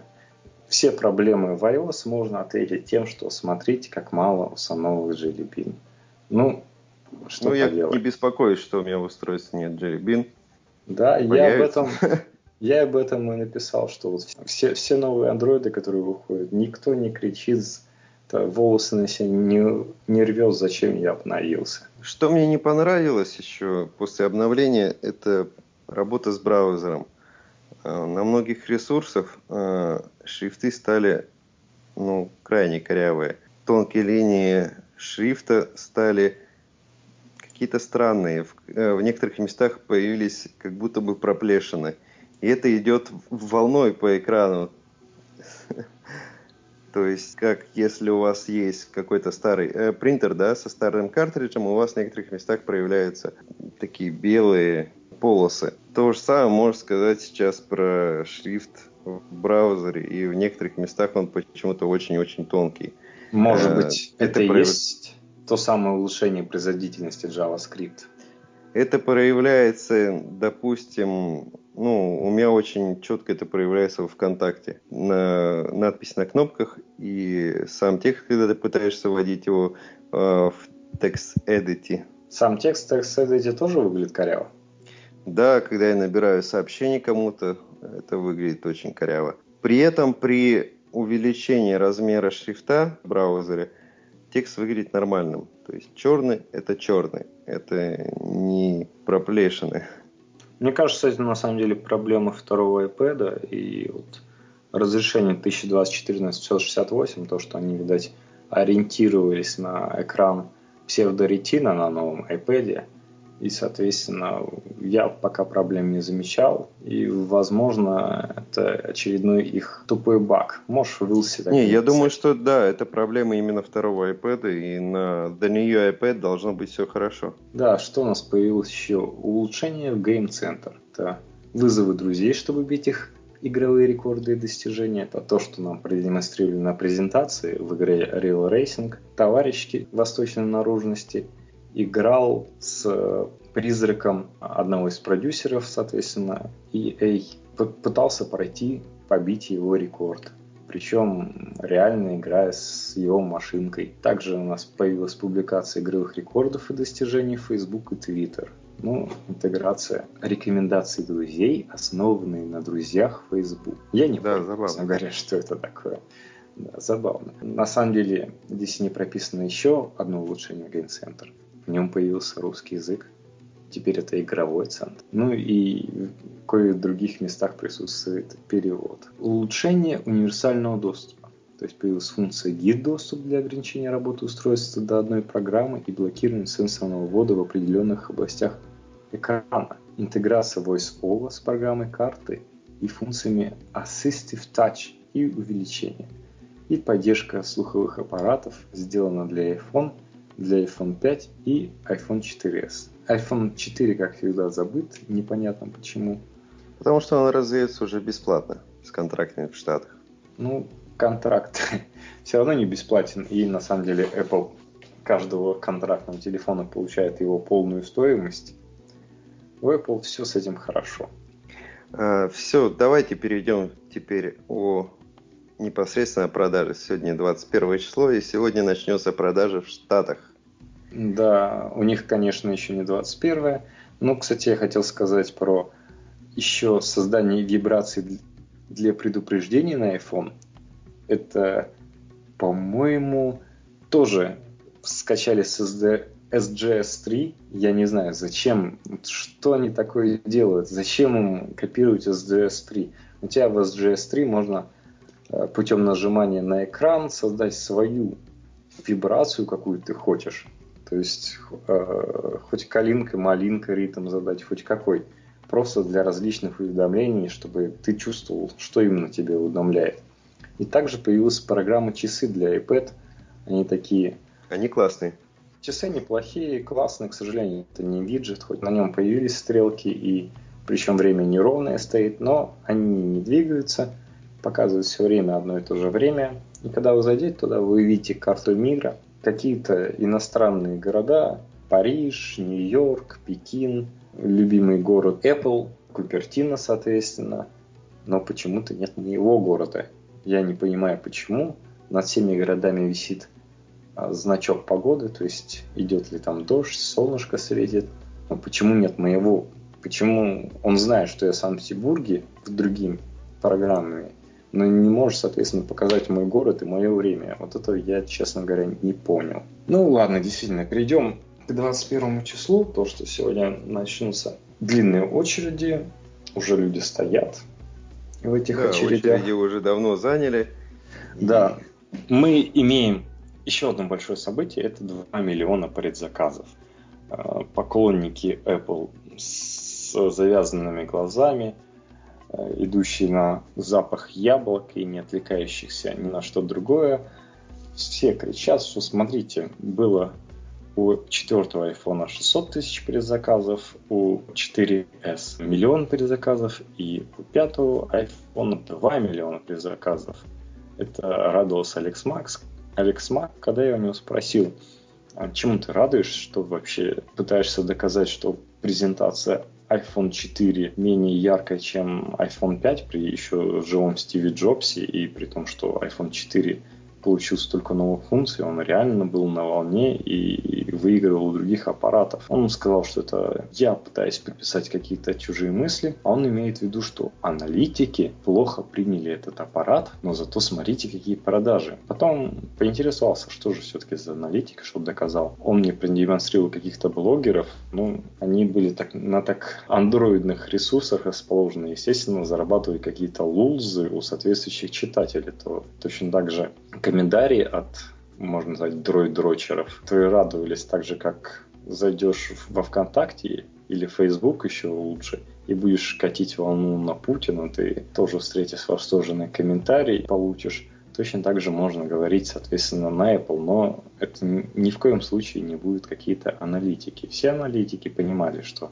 Все проблемы в iOS можно ответить тем, что смотрите, как мало установок Jelly Bean. Ну, что ну, поделать. я не беспокоюсь, что у меня в устройстве нет Jelly Bean. Да, я об этом я об этом и написал, что вот все, все новые андроиды, которые выходят, никто не кричит, волосы на себя не, не рвет, зачем я обновился. Что мне не понравилось еще после обновления, это работа с браузером. Э, на многих ресурсах э, шрифты стали ну, крайне корявые. Тонкие линии шрифта стали какие-то странные. В, э, в некоторых местах появились как будто бы проплешины. И это идет волной по экрану. То есть, как если у вас есть какой-то старый э, принтер, да, со старым картриджем, у вас в некоторых местах проявляются такие белые полосы. То же самое можно сказать сейчас про шрифт в браузере, и в некоторых местах он почему-то очень-очень тонкий. Может э, быть, это, это и прояв... есть то самое улучшение производительности JavaScript. Это проявляется, допустим, Ну, у меня очень четко это проявляется в ВКонтакте. На надпись на кнопках и сам текст, когда ты пытаешься вводить его э, в текст edit. Сам текст в текст edit тоже выглядит коряво? Да, когда я набираю сообщение кому-то, это выглядит очень коряво. При этом при увеличении размера шрифта в браузере текст выглядит нормальным. То есть черный – это черный, это не проплешины. Мне кажется, это на самом деле проблема второго iPad и вот разрешение 1024 на 768, то, что они, видать, ориентировались на экран псевдоретина на новом iPad, и, соответственно, я пока проблем не замечал. И, возможно, это очередной их тупой баг. Можешь вылся Не, я думаю, что да, это проблема именно второго iPad, и на The New iPad должно быть все хорошо. Да, что у нас появилось еще? Улучшение в Game Center. Это вызовы друзей, чтобы бить их игровые рекорды и достижения. Это то, что нам продемонстрировали на презентации в игре Real Racing. Товарищи восточной наружности – играл с э, призраком одного из продюсеров, соответственно, EA. Пытался пройти, побить его рекорд. Причем реально играя с его машинкой. Также у нас появилась публикация игровых рекордов и достижений в Facebook и Twitter. Ну, интеграция рекомендаций друзей, основанные на друзьях Facebook. Я не да, понял, забавно. говоря, что это такое. Да, забавно. На самом деле, здесь не прописано еще одно улучшение Game Center в нем появился русский язык. Теперь это игровой центр. Ну и в кое других местах присутствует перевод. Улучшение универсального доступа. То есть появилась функция гид доступ для ограничения работы устройства до одной программы и блокирование сенсорного ввода в определенных областях экрана. Интеграция VoiceOver с программой карты и функциями Assistive Touch и увеличение. И поддержка слуховых аппаратов сделана для iPhone – для iPhone 5 и iPhone 4s. iPhone 4, как всегда, забыт, непонятно почему. Потому что он раздается уже бесплатно с контрактами в Штатах. Ну, контракт все равно не бесплатен. И на самом деле Apple каждого контрактного телефона получает его полную стоимость. У Apple все с этим хорошо. А, все, давайте перейдем теперь о непосредственно продажи. Сегодня 21 число, и сегодня начнется продажа в Штатах. Да, у них, конечно, еще не 21. Но, кстати, я хотел сказать про еще создание вибраций для предупреждений на iPhone. Это, по-моему, тоже скачали с SD, SGS 3. Я не знаю, зачем, что они такое делают, зачем им копировать SGS 3. У тебя в SGS 3 можно путем нажимания на экран создать свою вибрацию, какую ты хочешь. То есть э, хоть калинка, малинка ритм задать, хоть какой. Просто для различных уведомлений, чтобы ты чувствовал, что именно тебе уведомляет. И также появилась программа часы для iPad. Они такие... Они классные. Часы неплохие, классные, к сожалению, это не виджет, хоть на нем появились стрелки, и причем время неровное стоит, но они не двигаются – показывает все время одно и то же время. И когда вы зайдете туда, вы увидите карту мира, какие-то иностранные города, Париж, Нью-Йорк, Пекин, любимый город Apple, Купертино, соответственно. Но почему-то нет моего города. Я не понимаю, почему. Над всеми городами висит а, значок погоды, то есть идет ли там дождь, солнышко светит. Но почему нет моего? Почему он знает, что я в Санкт-Петербурге в другими программами, но не можешь, соответственно, показать мой город и мое время. Вот это я, честно говоря, не понял. Ну ладно, действительно, перейдем к 21 числу, то, что сегодня начнутся длинные очереди, уже люди стоят в этих да, очередях. очереди уже давно заняли. Да, мы имеем еще одно большое событие, это 2 миллиона предзаказов. А, поклонники Apple с завязанными глазами – Э, идущий на запах яблок и не отвлекающихся ни на что другое, все кричат, что смотрите, было у четвертого айфона 600 тысяч предзаказов, у 4S миллион предзаказов и у пятого айфона 2 миллиона предзаказов. Это радовался Алекс Макс. Алекс Мак, когда я у него спросил, а чему ты радуешься, что вообще пытаешься доказать, что презентация iPhone 4 менее яркой, чем iPhone 5 при еще живом Стиве Джобсе и при том, что iPhone 4 получил столько новых функций, он реально был на волне и выигрывал у других аппаратов. Он сказал, что это я пытаюсь приписать какие-то чужие мысли, а он имеет в виду, что аналитики плохо приняли этот аппарат, но зато смотрите, какие продажи. Потом поинтересовался, что же все-таки за аналитика, что доказал. Он мне продемонстрировал каких-то блогеров, ну, они были так, на так андроидных ресурсах расположены, естественно, зарабатывают какие-то лулзы у соответствующих читателей. То точно так же комментарии от, можно сказать, дроид-дрочеров, которые радовались так же, как зайдешь во ВКонтакте или Facebook еще лучше, и будешь катить волну на Путина, ты тоже встретишь восторженный комментарий, получишь. Точно так же можно говорить, соответственно, на Apple, но это ни в коем случае не будет какие-то аналитики. Все аналитики понимали, что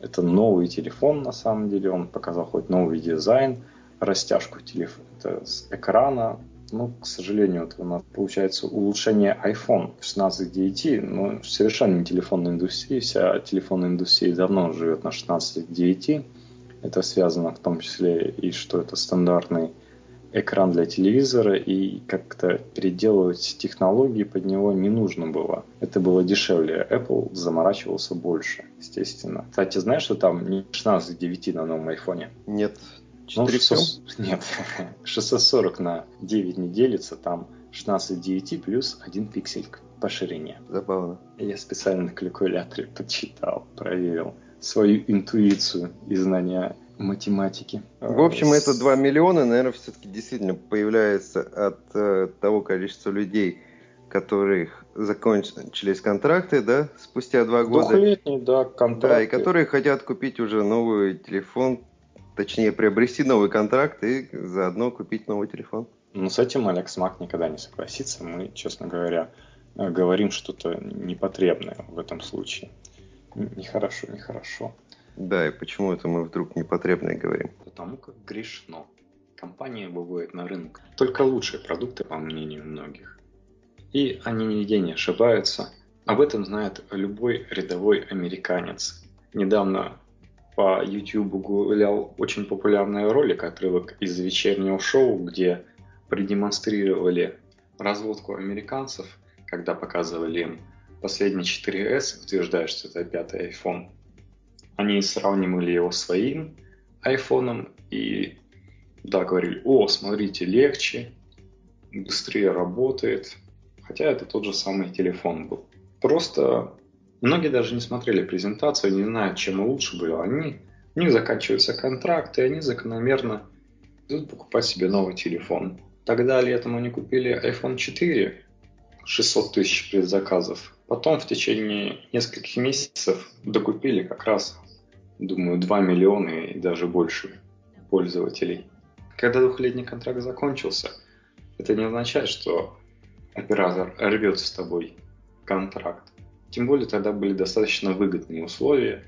это новый телефон на самом деле, он показал хоть новый дизайн, растяжку телефона, с экрана, ну, к сожалению, вот у нас получается улучшение iPhone 16.9, но совершенно не телефонная индустрия. Вся телефонная индустрия давно живет на 16.9. Это связано в том числе и что это стандартный экран для телевизора, и как-то переделывать технологии под него не нужно было. Это было дешевле. Apple заморачивался больше, естественно. Кстати, знаешь, что там не 16.9 на новом айфоне? Нет, 4 ну, 600, Нет, 640 на 9 не делится, там 16 9 плюс 1 пиксель по ширине. Забавно. Я специально на калькуляторе подсчитал, проверил свою интуицию и знания математики. В общем, это 2 миллиона, наверное, все-таки действительно появляется от э, того количества людей, которых закончились контракты, да, спустя два года. Двухлетний, да, контракты. Да, и которые хотят купить уже новый телефон Точнее, приобрести новый контракт и заодно купить новый телефон. Ну, с этим Алекс Мак никогда не согласится. Мы, честно говоря, э, говорим что-то непотребное в этом случае. Нехорошо, нехорошо. Да, и почему это мы вдруг непотребное говорим? Потому как грешно. Компания выводит на рынок только лучшие продукты, по мнению многих. И они нигде не ошибаются. Об этом знает любой рядовой американец. Недавно по YouTube гулял очень популярный ролик, отрывок из вечернего шоу, где продемонстрировали разводку американцев, когда показывали им последний 4S, утверждая, что это пятый iPhone. Они сравнивали его с своим iPhone и да, говорили, о, смотрите, легче, быстрее работает, хотя это тот же самый телефон был. Просто Многие даже не смотрели презентацию, не знают, чем лучше было. Они, у них заканчиваются контракты, и они закономерно идут покупать себе новый телефон. Тогда летом они купили iPhone 4, 600 тысяч предзаказов. Потом в течение нескольких месяцев докупили как раз, думаю, 2 миллиона и даже больше пользователей. Когда двухлетний контракт закончился, это не означает, что оператор рвет с тобой контракт. Тем более тогда были достаточно выгодные условия,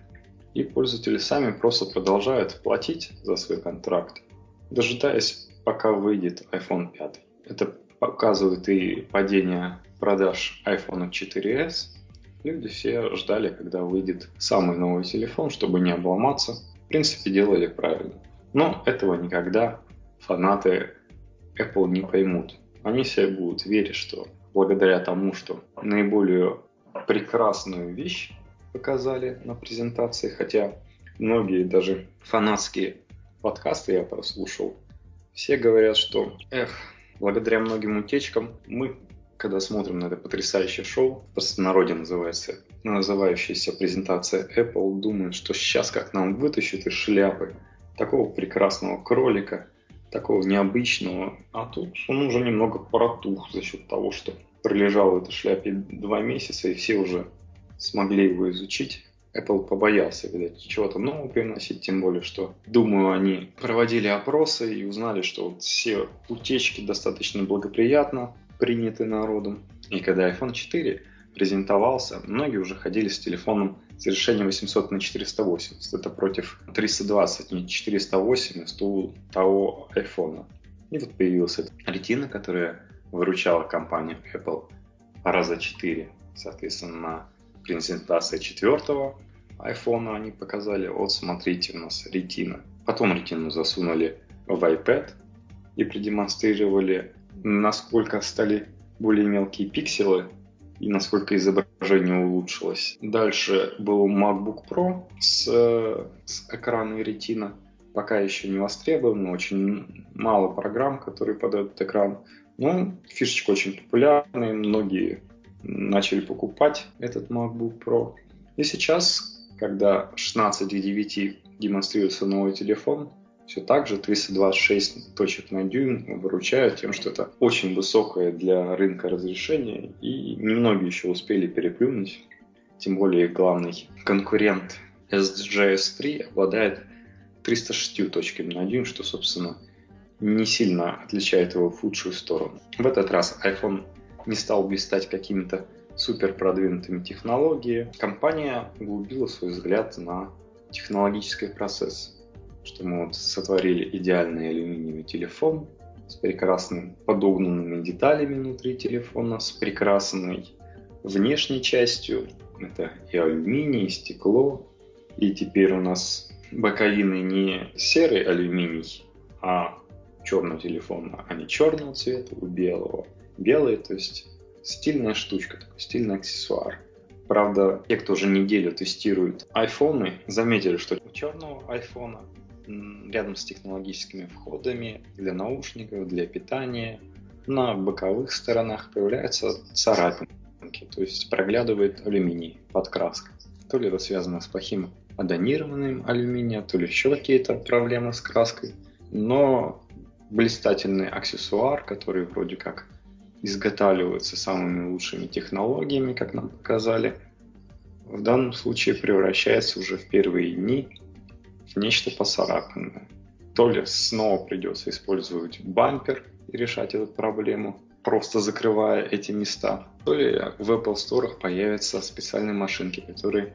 и пользователи сами просто продолжают платить за свой контракт, дожидаясь, пока выйдет iPhone 5. Это показывает и падение продаж iPhone 4s. Люди все ждали, когда выйдет самый новый телефон, чтобы не обломаться. В принципе, делали правильно. Но этого никогда фанаты Apple не поймут. Они все будут верить, что благодаря тому, что наиболее прекрасную вещь показали на презентации, хотя многие даже фанатские подкасты я прослушал, все говорят, что, эх, благодаря многим утечкам мы, когда смотрим на это потрясающее шоу, просто народе называется, называющаяся презентация Apple, думаем, что сейчас как нам вытащат из шляпы такого прекрасного кролика, такого необычного, а тут он уже немного протух за счет того, что пролежал в этой шляпе два месяца, и все уже смогли его изучить. Apple побоялся, видать, чего-то нового приносить, тем более, что, думаю, они проводили опросы и узнали, что вот все утечки достаточно благоприятно приняты народом. И когда iPhone 4 презентовался, многие уже ходили с телефоном с решением 800 на 480. Это против 320, не 480 у того iPhone. И вот появилась эта ретина, которая выручала компанию Apple раза 4, соответственно, на презентации четвертого iPhone они показали, вот смотрите, у нас ретина. Потом ретину засунули в iPad и продемонстрировали, насколько стали более мелкие пикселы и насколько изображение улучшилось. Дальше был MacBook Pro с, с экраном ретина. Пока еще не востребован, очень мало программ, которые под этот экран. Но фишечка очень популярная, многие начали покупать этот MacBook Pro. И сейчас, когда 16 к 9 демонстрируется новый телефон, все так же 326 точек на дюйм выручают тем, что это очень высокое для рынка разрешение, и немногие еще успели переплюнуть. Тем более главный конкурент SGS 3 обладает 306 точками на дюйм, что, собственно, не сильно отличает его в худшую сторону. В этот раз iPhone не стал блистать какими-то супер продвинутыми технологиями. Компания углубила свой взгляд на технологический процесс что мы вот сотворили идеальный алюминиевый телефон с прекрасными подогнанными деталями внутри телефона, с прекрасной внешней частью. Это и алюминий, и стекло. И теперь у нас боковины не серый алюминий, а черного телефона, а не черного цвета, у белого. Белый, то есть стильная штучка, такой стильный аксессуар. Правда, те, кто уже неделю тестируют айфоны, заметили, что у черного айфона рядом с технологическими входами для наушников, для питания. На боковых сторонах появляются царапинки, то есть проглядывает алюминий под краской. То ли это связано с плохим адонированным алюминия, то ли еще какие-то проблемы с краской. Но блистательный аксессуар, который вроде как изготавливается самыми лучшими технологиями, как нам показали, в данном случае превращается уже в первые дни нечто поцарапанное. То ли снова придется использовать бампер и решать эту проблему, просто закрывая эти места, то ли в Apple Store появятся специальные машинки, которые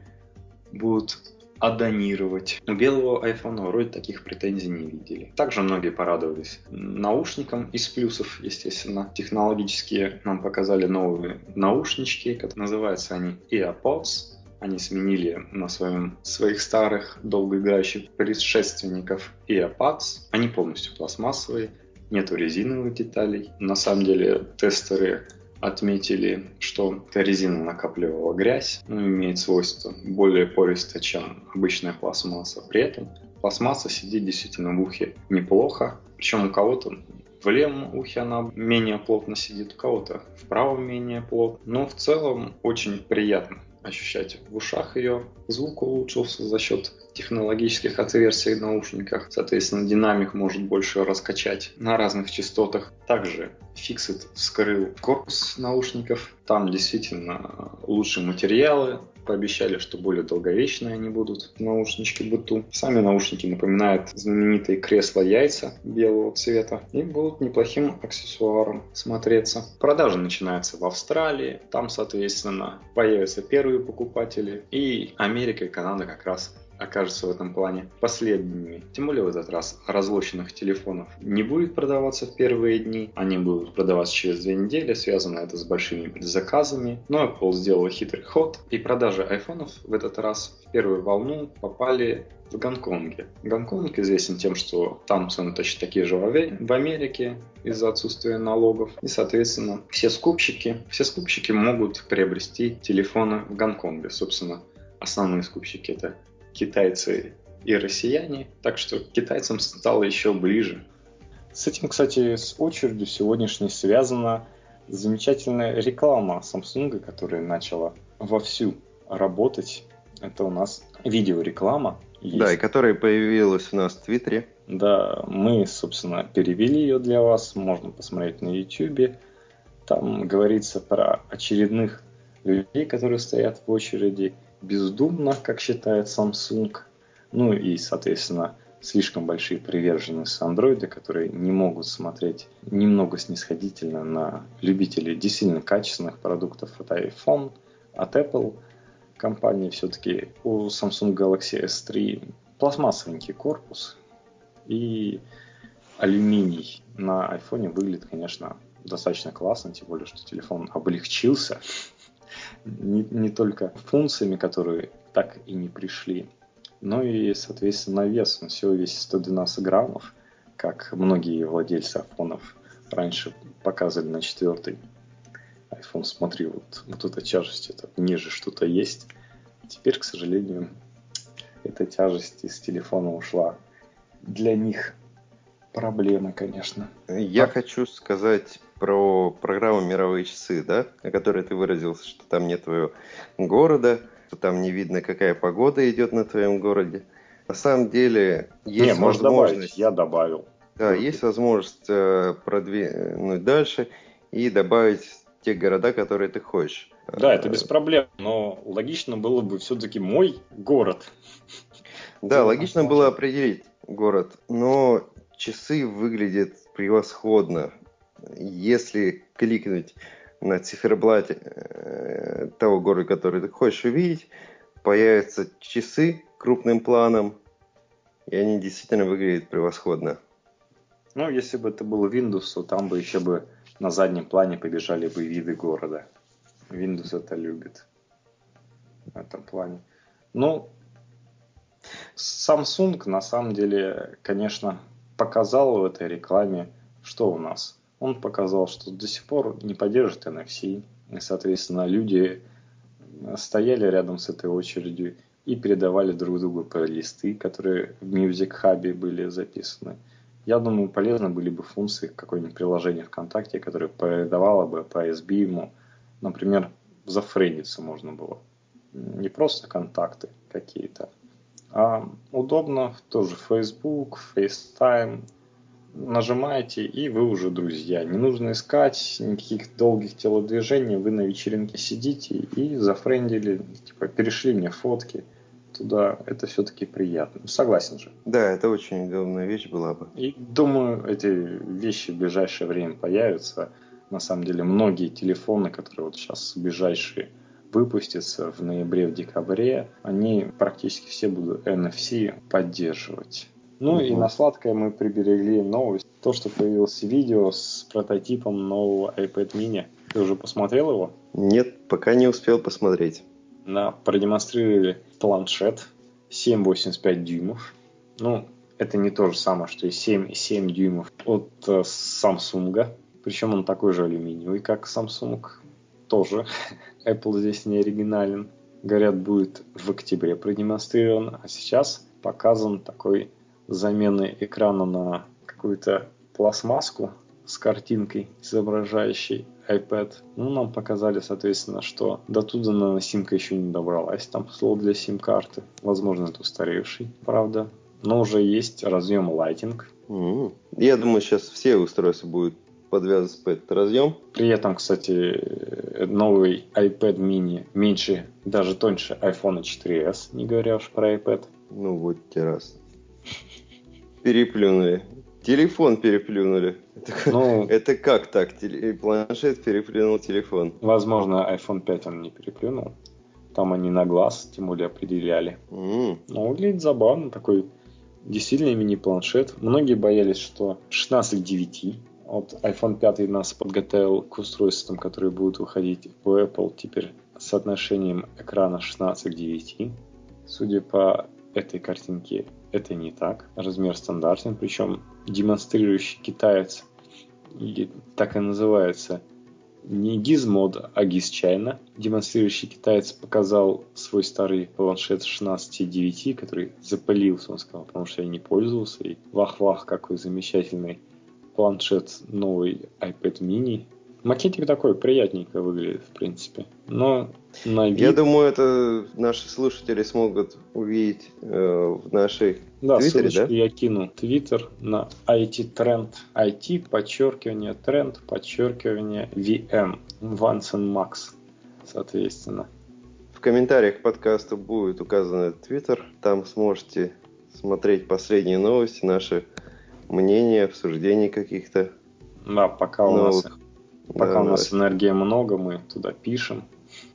будут адонировать. У белого iPhone вроде таких претензий не видели. Также многие порадовались наушникам из плюсов, естественно. Технологические нам показали новые наушнички, как называются они AirPods. Они сменили на своем, своих старых, долгоиграющих предшественников AirPods. Они полностью пластмассовые, нету резиновых деталей. На самом деле тестеры отметили, что резина накапливала грязь, ну, имеет свойство более пористо, чем обычная пластмасса. При этом пластмасса сидит действительно в ухе неплохо, причем у кого-то в левом ухе она менее плотно сидит, у кого-то в правом менее плотно. Но в целом очень приятно ощущать в ушах ее. Звук улучшился за счет технологических отверстий в наушниках. Соответственно, динамик может больше раскачать на разных частотах. Также Fixit вскрыл корпус наушников. Там действительно лучшие материалы, пообещали, что более долговечные они будут наушнички быту. Сами наушники напоминают знаменитые кресла-яйца белого цвета и будут неплохим аксессуаром смотреться. Продажи начинаются в Австралии, там, соответственно, появятся первые покупатели, и Америка и Канада как раз окажутся в этом плане последними. Тем более в этот раз разлоченных телефонов не будет продаваться в первые дни. Они будут продаваться через две недели. Связано это с большими заказами. Но Apple сделала хитрый ход. И продажи айфонов в этот раз в первую волну попали в Гонконге. Гонконг известен тем, что там цены точно такие же в Америке из-за отсутствия налогов. И, соответственно, все скупщики, все скупщики могут приобрести телефоны в Гонконге. Собственно, основные скупщики это китайцы и россияне, так что китайцам стало еще ближе. С этим, кстати, с очередью сегодняшней связана замечательная реклама Samsung, которая начала вовсю работать. Это у нас видеореклама. Есть. Да, и которая появилась у нас в Твиттере. Да, мы, собственно, перевели ее для вас. Можно посмотреть на YouTube. Там говорится про очередных людей, которые стоят в очереди бездумно, как считает Samsung. Ну и, соответственно, слишком большие приверженцы андроида, которые не могут смотреть немного снисходительно на любителей действительно качественных продуктов от iPhone, от Apple компании. Все-таки у Samsung Galaxy S3 пластмассовенький корпус и алюминий на iPhone выглядит, конечно, достаточно классно, тем более, что телефон облегчился не, не только функциями, которые так и не пришли. Ну и, соответственно, вес. Он всего весит 112 граммов, как многие владельцы айфонов раньше показывали на четвертый iPhone. Смотри, вот, вот эта тяжесть, это ниже что-то есть. Теперь, к сожалению, эта тяжесть из телефона ушла. Для них проблемы, конечно. Я а? хочу сказать про программу «Мировые часы», да, о которой ты выразился, что там нет твоего города, что там не видно, какая погода идет на твоем городе. На самом деле есть не, возможность... Добавить, я добавил. Да, есть возможность э, продвинуть дальше и добавить те города, которые ты хочешь. Да, это без проблем, но логично было бы все-таки мой город. Да, логично было определить город, но часы выглядят превосходно. Если кликнуть на циферблате э, того города, который ты хочешь увидеть, появятся часы крупным планом, и они действительно выглядят превосходно. Ну, если бы это был Windows, то там бы еще бы на заднем плане побежали бы виды города. Windows это любит в этом плане. Ну, Samsung на самом деле, конечно, показал в этой рекламе, что у нас. Он показал, что до сих пор не поддержит NFC. И, соответственно, люди стояли рядом с этой очередью и передавали друг другу плейлисты, которые в Music Hub были записаны. Я думаю, полезны были бы функции какое-нибудь приложение ВКонтакте, которое передавало бы по SB ему, например, зафрендиться можно было. Не просто контакты какие-то, а удобно тоже Facebook, FaceTime. Нажимаете, и вы уже друзья. Не нужно искать никаких долгих телодвижений. Вы на вечеринке сидите и зафрендили, типа перешли мне фотки туда, это все-таки приятно. Согласен же. Да, это очень удобная вещь была бы. И думаю, эти вещи в ближайшее время появятся. На самом деле, многие телефоны, которые вот сейчас ближайшие выпустятся в ноябре, в декабре, они практически все будут NFC поддерживать. Ну угу. и на сладкое мы приберегли новость. То, что появилось видео с прототипом нового iPad mini. Ты уже посмотрел его? Нет, пока не успел посмотреть. Да, продемонстрировали планшет 7,85 дюймов. Ну, это не то же самое, что и 7,7 дюймов от э, Samsung. Причем он такой же алюминиевый, как Samsung. Тоже Apple здесь не оригинален. Говорят, будет в октябре продемонстрирован, а сейчас показан такой замены экрана на какую-то пластмасску с картинкой, изображающей iPad. Ну, нам показали, соответственно, что до туда наносимка еще не добралась. Там слот для сим-карты. Возможно, это устаревший, правда. Но уже есть разъем Lighting. Mm-hmm. Я думаю, сейчас все устройства будут подвязываться под этот разъем. При этом, кстати, новый iPad mini меньше, даже тоньше iPhone 4s, не говоря уж про iPad. Ну вот те раз. Переплюнули. Телефон переплюнули. Ну, это как так? Планшет переплюнул телефон. Возможно, iPhone 5 он не переплюнул. Там они на глаз, тем более, определяли. Mm. Но выглядит забавно, такой действительно мини-планшет. Многие боялись, что 16 к 9. Вот iPhone 5 нас подготовил к устройствам, которые будут выходить по Apple теперь с соотношением экрана 16 к 9. Судя по этой картинке, это не так. Размер стандартный, причем демонстрирующий китаец, и так и называется, не Gizmod, а GizChina. Демонстрирующий китаец показал свой старый планшет 16.9, который запылился, он сказал, потому что я не пользовался. И вах-вах, какой замечательный планшет новый iPad mini. Макетик такой приятненько выглядит, в принципе. Но на вид... Я думаю, это наши слушатели смогут увидеть э, в нашей да, Твиттере, ссылочку да? я кину. Твиттер на IT Trend. IT, подчеркивание, тренд, подчеркивание, VM. Вансен Макс, соответственно. В комментариях к подкасту будет указан Твиттер. Там сможете смотреть последние новости, наши мнения, обсуждения каких-то. Да, пока у нас, пока да, у нас энергии много, мы туда пишем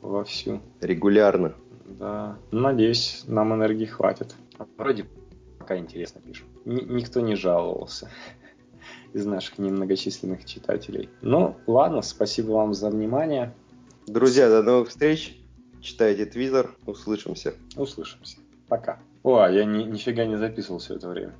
вовсю. Регулярно. Да. Надеюсь, нам энергии хватит. Вроде пока интересно пишем. Н- никто не жаловался из наших немногочисленных читателей. Ну, ладно, спасибо вам за внимание. Друзья, до новых встреч. читайте Твиттер. Услышимся. Услышимся. Пока. О, а я ни, нифига не записывал все это время.